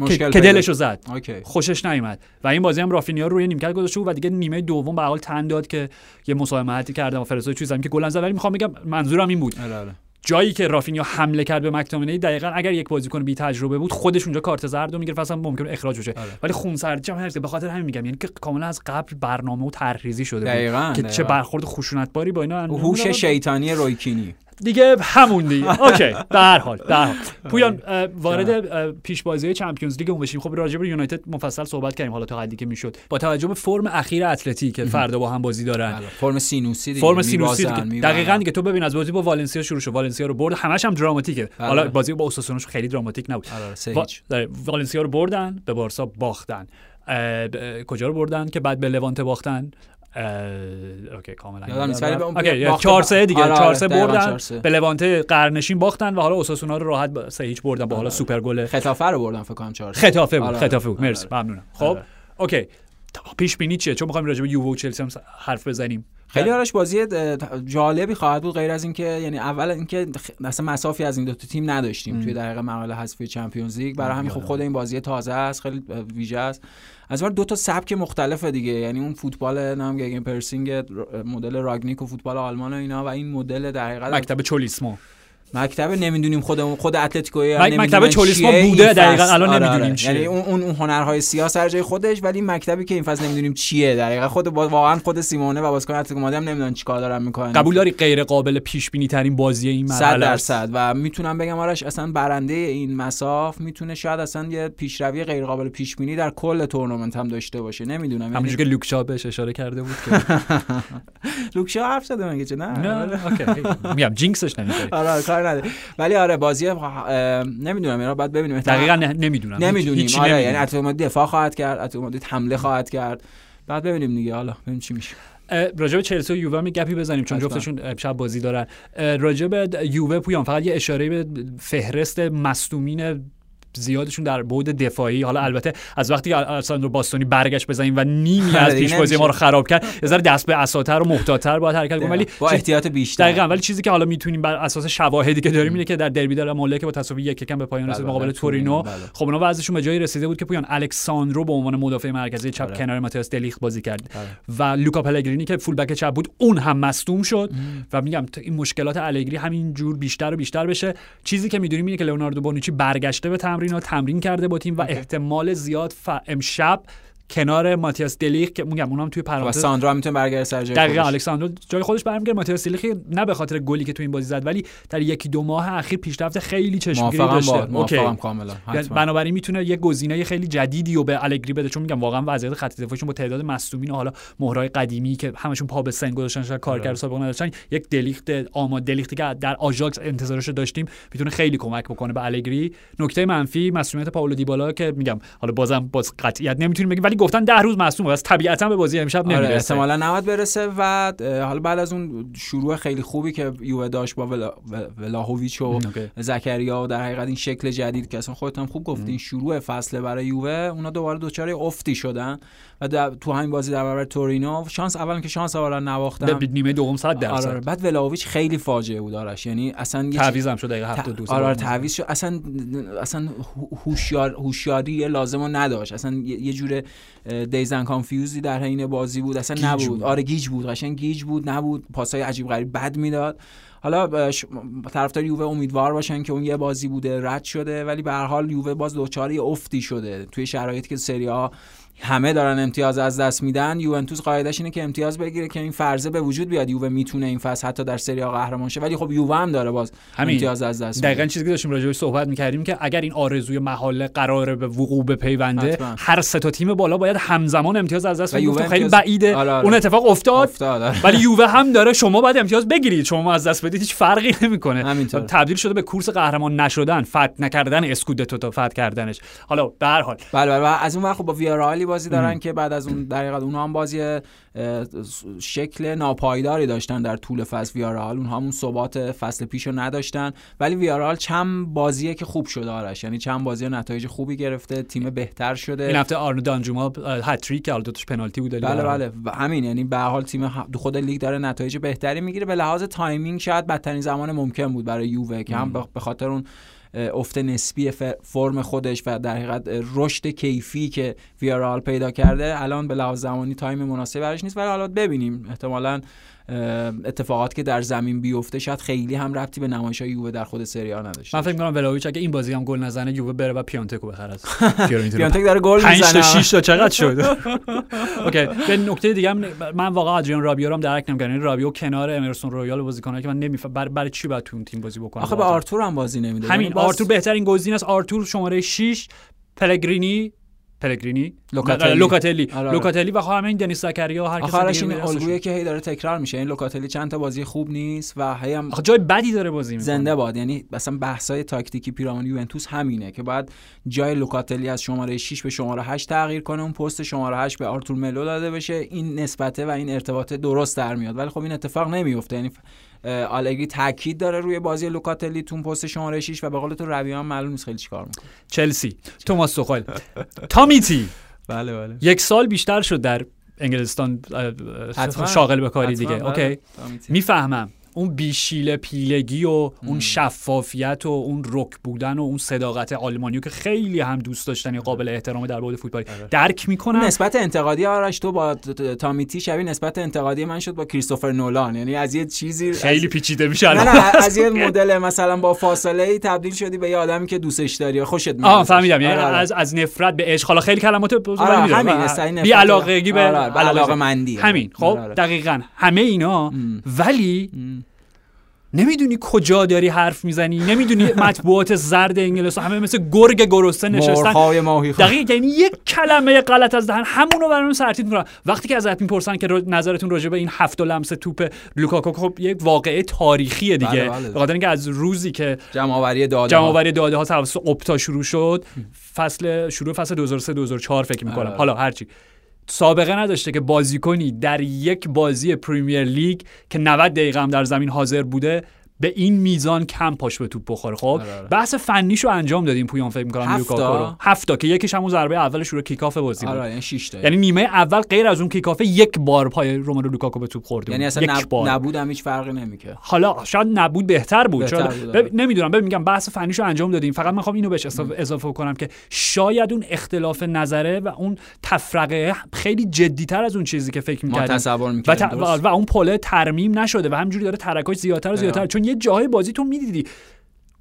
که, که دلشو زد. خوشش نیومد. و این بازی هم رافینیا روی نیمکت گذاشته بود و دیگه نیمه دوم به حال تن داد که یه مساهمتی کرده و فرستاد چیزی که گل زد. ولی می‌خوام بگم منظورم این بود. آره، آره. جایی که رافینیا حمله کرد به مکتومنی دقیقا اگر یک بازیکن بی تجربه بود خودش اونجا کارت زرد رو می‌گرفت اصلا ممکن اخراج بشه آره. ولی خونسردی هم به خاطر همین میگم یعنی که کاملا از قبل برنامه و طرحریزی شده دقیقاً. که چه برخورد خشونتباری با اینا هوش شیطانی رویکینی دیگه همون دیگه اوکی در حال در حال. پویان وارد پیش بازی چمپیونز لیگ اون بشیم. خب راجع به یونایتد مفصل صحبت کردیم حالا تا حدی که می‌شد. با توجه به فرم اخیر اتلتی که فردا با هم بازی دارن. بله. فرم سینوسی دیگه فرم سینوسی دیگه. دقیقاً دیگه تو ببین از بازی با والنسیا شروع شد. والنسیا رو برد. همش هم دراماتیکه. بله. حالا بازی با اوساسوناش خیلی دراماتیک نبود. آره، والنسیا رو بردن به بارسا باختن. کجا رو بردن که بعد به لوانته باختن؟ OK کاملا. یادم نیست ولی OK 4 3 دیگه 4 آره، 3 آره، بردن به لوانته قعرنشین باختن و حالا اوساسونا رو راحت 3 هیچ بردن با حالا آره. سوپر گل ختافه رو بردن فکر کنم 4 ختافه بود ختافه بود. مرسی ممنونم. خب OK. پیش بینی چیه؟ چون می‌خوایم راجع به یووه و چلسی هم حرف بزنیم. خیلی آرش بازی جالبی خواهد بود غیر از اینکه یعنی اول اینکه اصلا مصافی از این دو تا تیم نداشتیم توی دقیقه مراحل حذفی چمپیونز لیگ. برای همین خب خود این بازی تازه است خیلی ویژه است. از دو تا سبک مختلفه دیگه یعنی اون فوتبال نام gegenpressing مدل رانگنیک و فوتبال آلمان و اینا و این مدل در مکتب چولیسمو. مکتب نمی‌دونیم خودمون خود اتلتیکو مکتب چولیسمو بوده دقیقا الان آره نمی‌دونیم آره. چیه. یعنی اون اون هنرهای سیاه سر جای خودش ولی مکتبی که این فصل نمی‌دونیم چیه. دقیقا خود واقعا خود سیمئونه و بازیکن اتلتیکو مادرید هم نمی‌دونن چیکار دارن می‌کنن. قبول داری غیر قابل پیش بینی ترین بازی این مرحله 100 درصد. و می‌تونم بگم آرش اصلا برنده این مصاف می‌تونه شاید اصلا یه پیشروی غیر قابل پیش بینی در کل تورنمنت هم داشته باشه. نمی‌دونم. همونجوری یعنی که لوک شاو بهش اشاره کرده بود که لوک شاو حرف زده مگه چه؟ نه. نه OK. میگم jinx ش نمی‌ذاری. آره کار نداره ولی آره بازی نمی‌دونم اینا بعد ببینیم. دقیقاً نمی‌دونم. نمی‌دونیم. آره یعنی اتلتیکو دفاع خواهد کرد اتلتیکو حمله خواهد کرد. بعد ببینیم دیگه حالا ببینیم چی میشه. راجع به چلسی و یووه هم گپی بزنیم چون جفتشون امشب بازی دارن. راجع به یووه پویان فقط یه اشاره به فهرست مصدومین زیادشون در بعد دفاعی. حالا البته از وقتی آلساندرو باستونی برگشت بزنیم و نیمی از پیش بازی ما رو خراب کرد یه ذره دست به اساتر و محتاط‌تر باید حرکت کنیم ولی با احتیاط بیشتر. دقیقاً ولی چیزی که حالا می‌تونیم بر اساس شواهدی که داریم اینه که در دربی در ماله که با تساوی یک یکم به پایان رسید بله، مقابل تورینو بله. خب اونا وضعشون به جایی رسیده بود که پویان الکساندرو به عنوان مدافع مرکزی چپ آره. کنار ماتیاس دلیخ بازی کرد. آره. و لوکا پلگرینی که فول بک چپ بود اون هم مصدوم شد. و میگم این مشکلات الگری همین جور بیشتر و بیشتر بشه. چیزی که می‌دونیم اینه که لئوناردو بونوچی برگشته به تمرین و تمرین کرده با تیم و احتمال زیاد ف... امشب کنار ماتیاس دلیخ که میگم اونم توی پرانتز الکس ساندرو می‌تونه برگرده سر جای دقیقاً الکس ساندرو جای خودش برمیگرده ماتیاس دلیخ نه به خاطر گلی که تو این بازی زد ولی در یکی دو ماه اخیر پیشرفت خیلی چشمگیری داشته. OK. کاملا یعنی بنابراین می‌تونه یه گزینه خیلی جدیدی رو به الگری بده چون میگم واقعا وضعیت خط دفاعشون با تعداد مصدومین و حالا مهره‌های قدیمی که همشون پا به سن گذاشتن شاید کارگر آره. سابقه نداشتن یک دلیخت اما دلیختی که در آژاکس انتظارش داشتیم می‌تونه خیلی کمک بکنه به الگری. نکته منفی مسئولیت پائولو دیبالا که میگم حالا بازم باز قطعیت نمی‌تونیم بگیم ولی گفتن ده روز مصدوم است. طبیعتا به بازی امشب آره نمی‌رسه. احتمالا نباید برسه و حالا بعد از اون شروع خیلی خوبی که یووه داشت با ولا... ولاهویچ و زکریا و در حقیقت این شکل جدید که اصلا خودت هم خوب گفتی شروع فصل برای یووه اونا دوباره دوچاره افتی شدن. و تو همین بازی در برابر تورینو شانس اول که شانس اولا نواختن. به نیمه دوم صد درصد. آره بعد ولاویچ خیلی فاجعه بود آرش. یعنی اصلا تعویض هم شد دقیقه 72 آره تعویض شد. اصلا اصلا هوشیار هوشیاری لازمو نداشت. اصلا یه جور dazed and confused ی در حین بازی بود. اصلا نبود. بود. آره گیج بود. قشنگ گیج بود. نبود. پاسای عجیب غریب بد می‌داد. حالا طرفدار یووه امیدوار باشن که اون یه بازی بوده رد شده. ولی به هر حال یووه باز دچار افتی شده. توی شرایطی که سری ها همه دارن امتیاز از دست میدن. یوونتوس قاعدش اینه که امتیاز بگیره که این فرضه به وجود بیاد. یووه می‌تونه این فصل حتی در سری آ قهرمان شه. ولی خب یووه هم داره باز همین. امتیاز از دست دقیقاً چیزی که داشتیم راجع صحبت می‌کردیم که اگر این آرزوی محاله قراره به وقوع بپیونده هر سه تا تیم بالا باید همزمان امتیاز از دست بده خیلی بعیده. آره آره. اون اتفاق افتاد, افتاد آره. ولی یووه هم داره. شما باید امتیاز بگیرید. شما از دست بدید. هیچ فرقی نمی‌کنه. تبدیل شده به کورس قهرمان نشدن. فتح نکردن اسکودتو تا فتح کردنش. حالا به هر حال. بله بله. از اون وقت خب با ویارالی بازی دارن که بعد از اون در اونها هم بازی شکل ناپایداری داشتن در طول فصل. ویارئال اونا همون ثبات فصل پیش رو نداشتن. ولی ویارئال چند بازیه که خوب شده آرش. یعنی چند بازی نتایج خوبی گرفته تیم بهتر شده. این هفته آرنو دانجوما هتریک که دوتاش پنالتی بود بله بله. و همین یعنی به حال تیم خود لیگ داره نتایج بهتری می‌گیره. به لحاظ timing شاید بدترین زمان ممکن بود برای یووه که هم به خاطر اون افت نسبی فرم خودش و در حقیقت رشد کیفی که ویارئال پیدا کرده الان به لحاظ زمانی time مناسب براش نیست. ولی حالا ببینیم. احتمالاً اتفاقات که در زمین بیفته شاید خیلی هم ربطی به نمایش های یووه در خود سری آ نداشته من فکر می‌کنم ولاویچ اگه این بازی هم گل نزنه یووه بره و پیانتکو بخره از پیانتک داره گل می‌زنه 5 تا 6 تا چقدر شد؟ OK به نکته دیگه من واقعا ادریان رابیو رو هم درک نمی‌کنم یعنی رابیو کنار امرسون رویال بازیکنه که من نمیفهم برای بر چی باید تو اون تیم بازی بکنه آخه به آرتور هم بازی نمیده. همین یعنی آرتور بهترین گزینه است. آرتور شماره 6 پلگرینی پلگرینی لوکاتلی. لوکاتلی. آره لوکاتلی و همین دنیس زکریا هر کس این الگویی که هی داره تکرار میشه این لوکاتلی چند تا بازی خوب نیست و هی هم جای بدی داره بازی می‌کنه. زنده باد. یعنی مثلا بحثای تاکتیکی پیرامون یوونتوس همینه که بعد جای لوکاتلی از شماره 6 به شماره 8 تغییر کنه اون پست شماره 8 به آرتور ملو داده بشه. این نسبته و این ارتباط درست در میاد. ولی خب این اتفاق نمیفته یعنی آلگری تاکید داره روی بازی لوکاتلی تو پست شماره 6 و به قول تو رویان معلوم نیست خیلی چیکار می‌کنه. چلسی. توماس توخل تامیتی. بله بله. یک سال بیشتر شد در انگلستان شاغل به کاری دیگه. بله. اوکی. می‌فهمم. اون بیشیل پیلگی و اون شفافیت و اون رک بودن و اون صداقت آلمانیو که خیلی هم دوست داشتنی قابل احترام در بود فوتبالی آره. درک می‌کنم. نسبت انتقادی آرش تو با تامیتی شبیه نسبت انتقادی من شد با کریستوفر نولان. یعنی از یه چیزی خیلی پیچیده میشه نه نه از یه مدل مثلا با فاصله ای تبدیل شدی به یه آدمی که دوستش داری خوشت میاد. آها فهمیدم. یعنی آره، آره. از از نفرت به عشق. حالا خیلی کلمات همین بی علاقگی به علاقه. مندی همین. خب دقیقاً. همه اینا ولی نمی‌دونی کجا داری حرف می‌زنی نمی‌دونی مطبوعات زرد انگلیس همه مثل گرگ گرسنه نشستن. دقیق یعنی یک کلمه غلط از دهن همونو برام سرتیتر می‌کنن. وقتی که ازت می‌پرسن که نظرتون راجع به این هفت لمس توپ لوکاکو خب یک واقعه تاریخیه دیگه. بله بله. اینکه از روزی که جمع آوری داده جمع آوری داده ها توسط اپتا شروع شد فصل شروع فصل 2003 2004 فکر می‌کنم. بله. حالا هرچی سابقه نداشته که بازیکنی در یک بازی پریمیر لیگ که 90 دقیقه هم در زمین حاضر بوده به این میزان کم پاش به توپ بخوره. خب آره، آره. بحث فنیشو انجام دادیم پویان فکر می‌کنم لوکاکو رو. هفتا که یکیش همون ضربه اولش رو kickoff بازی بود. آره یعنی, یعنی نیمه اول غیر از اون kickoff یک بار پای رومانو لوکاکو به توپ خورده یعنی اصلا بار. نبود هم هیچ فرقی نمی‌کنه حالا شاید نبود بهتر بود بهتر بود بب... نمی‌دونم ببین میگم بحث فنیشو انجام دادیم. فقط می‌خوام اینو بهش اضافه کنم که شاید اون اختلاف نظره و اون تفرقه خیلی جدیتر از اون چیزی که فکر می‌کردیم. و, و, اون پله ترمیم نشده و همینجوری داره ترکاش زیادتر و زیادتر. چون یه جای بازی تو می‌دیدی.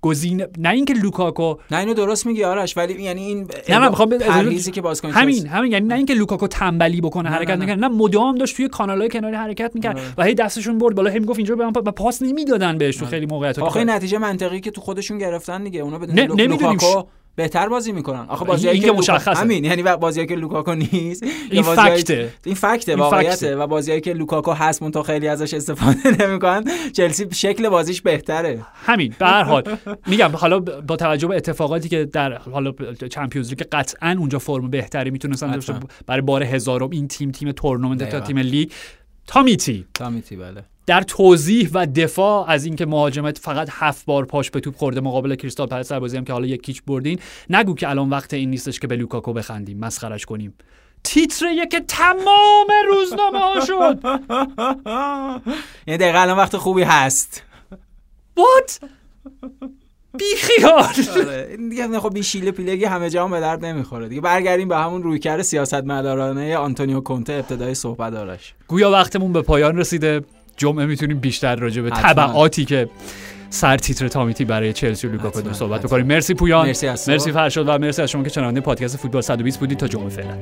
گزینه نه اینکه لوکاکو نه اینو درست میگی آرش ولی یعنی این نه من می‌خوام که باز همین همین یعنی نه اینکه لوکاکو تنبلی بکنه حرکت نکنه نه. مدام داشت توی کانالای کناری حرکت می‌کرد آره. و هی دستشون برد بالا هم گفت اینجا به من پاس نمی‌دادن بهش تو آره. خیلی موقعیت آخه نتیجه منطقی که تو خودشون گرفتن دیگه اونا بدون لوکاکو بهتر بازی می‌کنن. آخه بازیایی که مشخصه. همین یعنی بازیایی که لوکاکو نیست این fact ه. این fact ه واقعیته. و بازیایی که لوکاکو هست مون خیلی ازش استفاده نمی‌کنن چلسی شکل بازیش بهتره. همین به هر حال. میگم حالا با توجه به اتفاقاتی که در حالا Champions League قطعا اونجا فرم بهتری می‌تونستن داشته برای بار هزارم این تیم تیم تورنمنت تا تیم لیگ. تامیتی. تامیتی بله. در توضیح و دفاع از اینکه مهاجمت فقط هفت بار پاش به توپ خورده مقابل کریستال پالاس بازی هم که حالا یک هیچ بردین نگو که الان وقت این نیستش که به لوکاکو بخندیم مسخرش کنیم. تیتر که تمام روزنامه ها شد. یعنی دقیقا الان وقت خوبی هست. What? بیخیال. آره دیگه خب این شیله پیلگی همه جا به درد نمی‌خوره دیگه. برگردیم به همون رویکرد سیاست مدارانه آنتونیو کونته ابتدای صحبت دارش گویا وقتمون به پایان رسیده. جمعه می‌تونیم بیشتر راجع به تبعاتی که سر تیتر تامیتی برای چلسی و لیورپول صحبت بکنیم. مرسی پویان. مرسی, مرسی فرشاد و مرسی از شما که چنانده پادکست فوتبال 120 بودید. تا جمعه فعلا.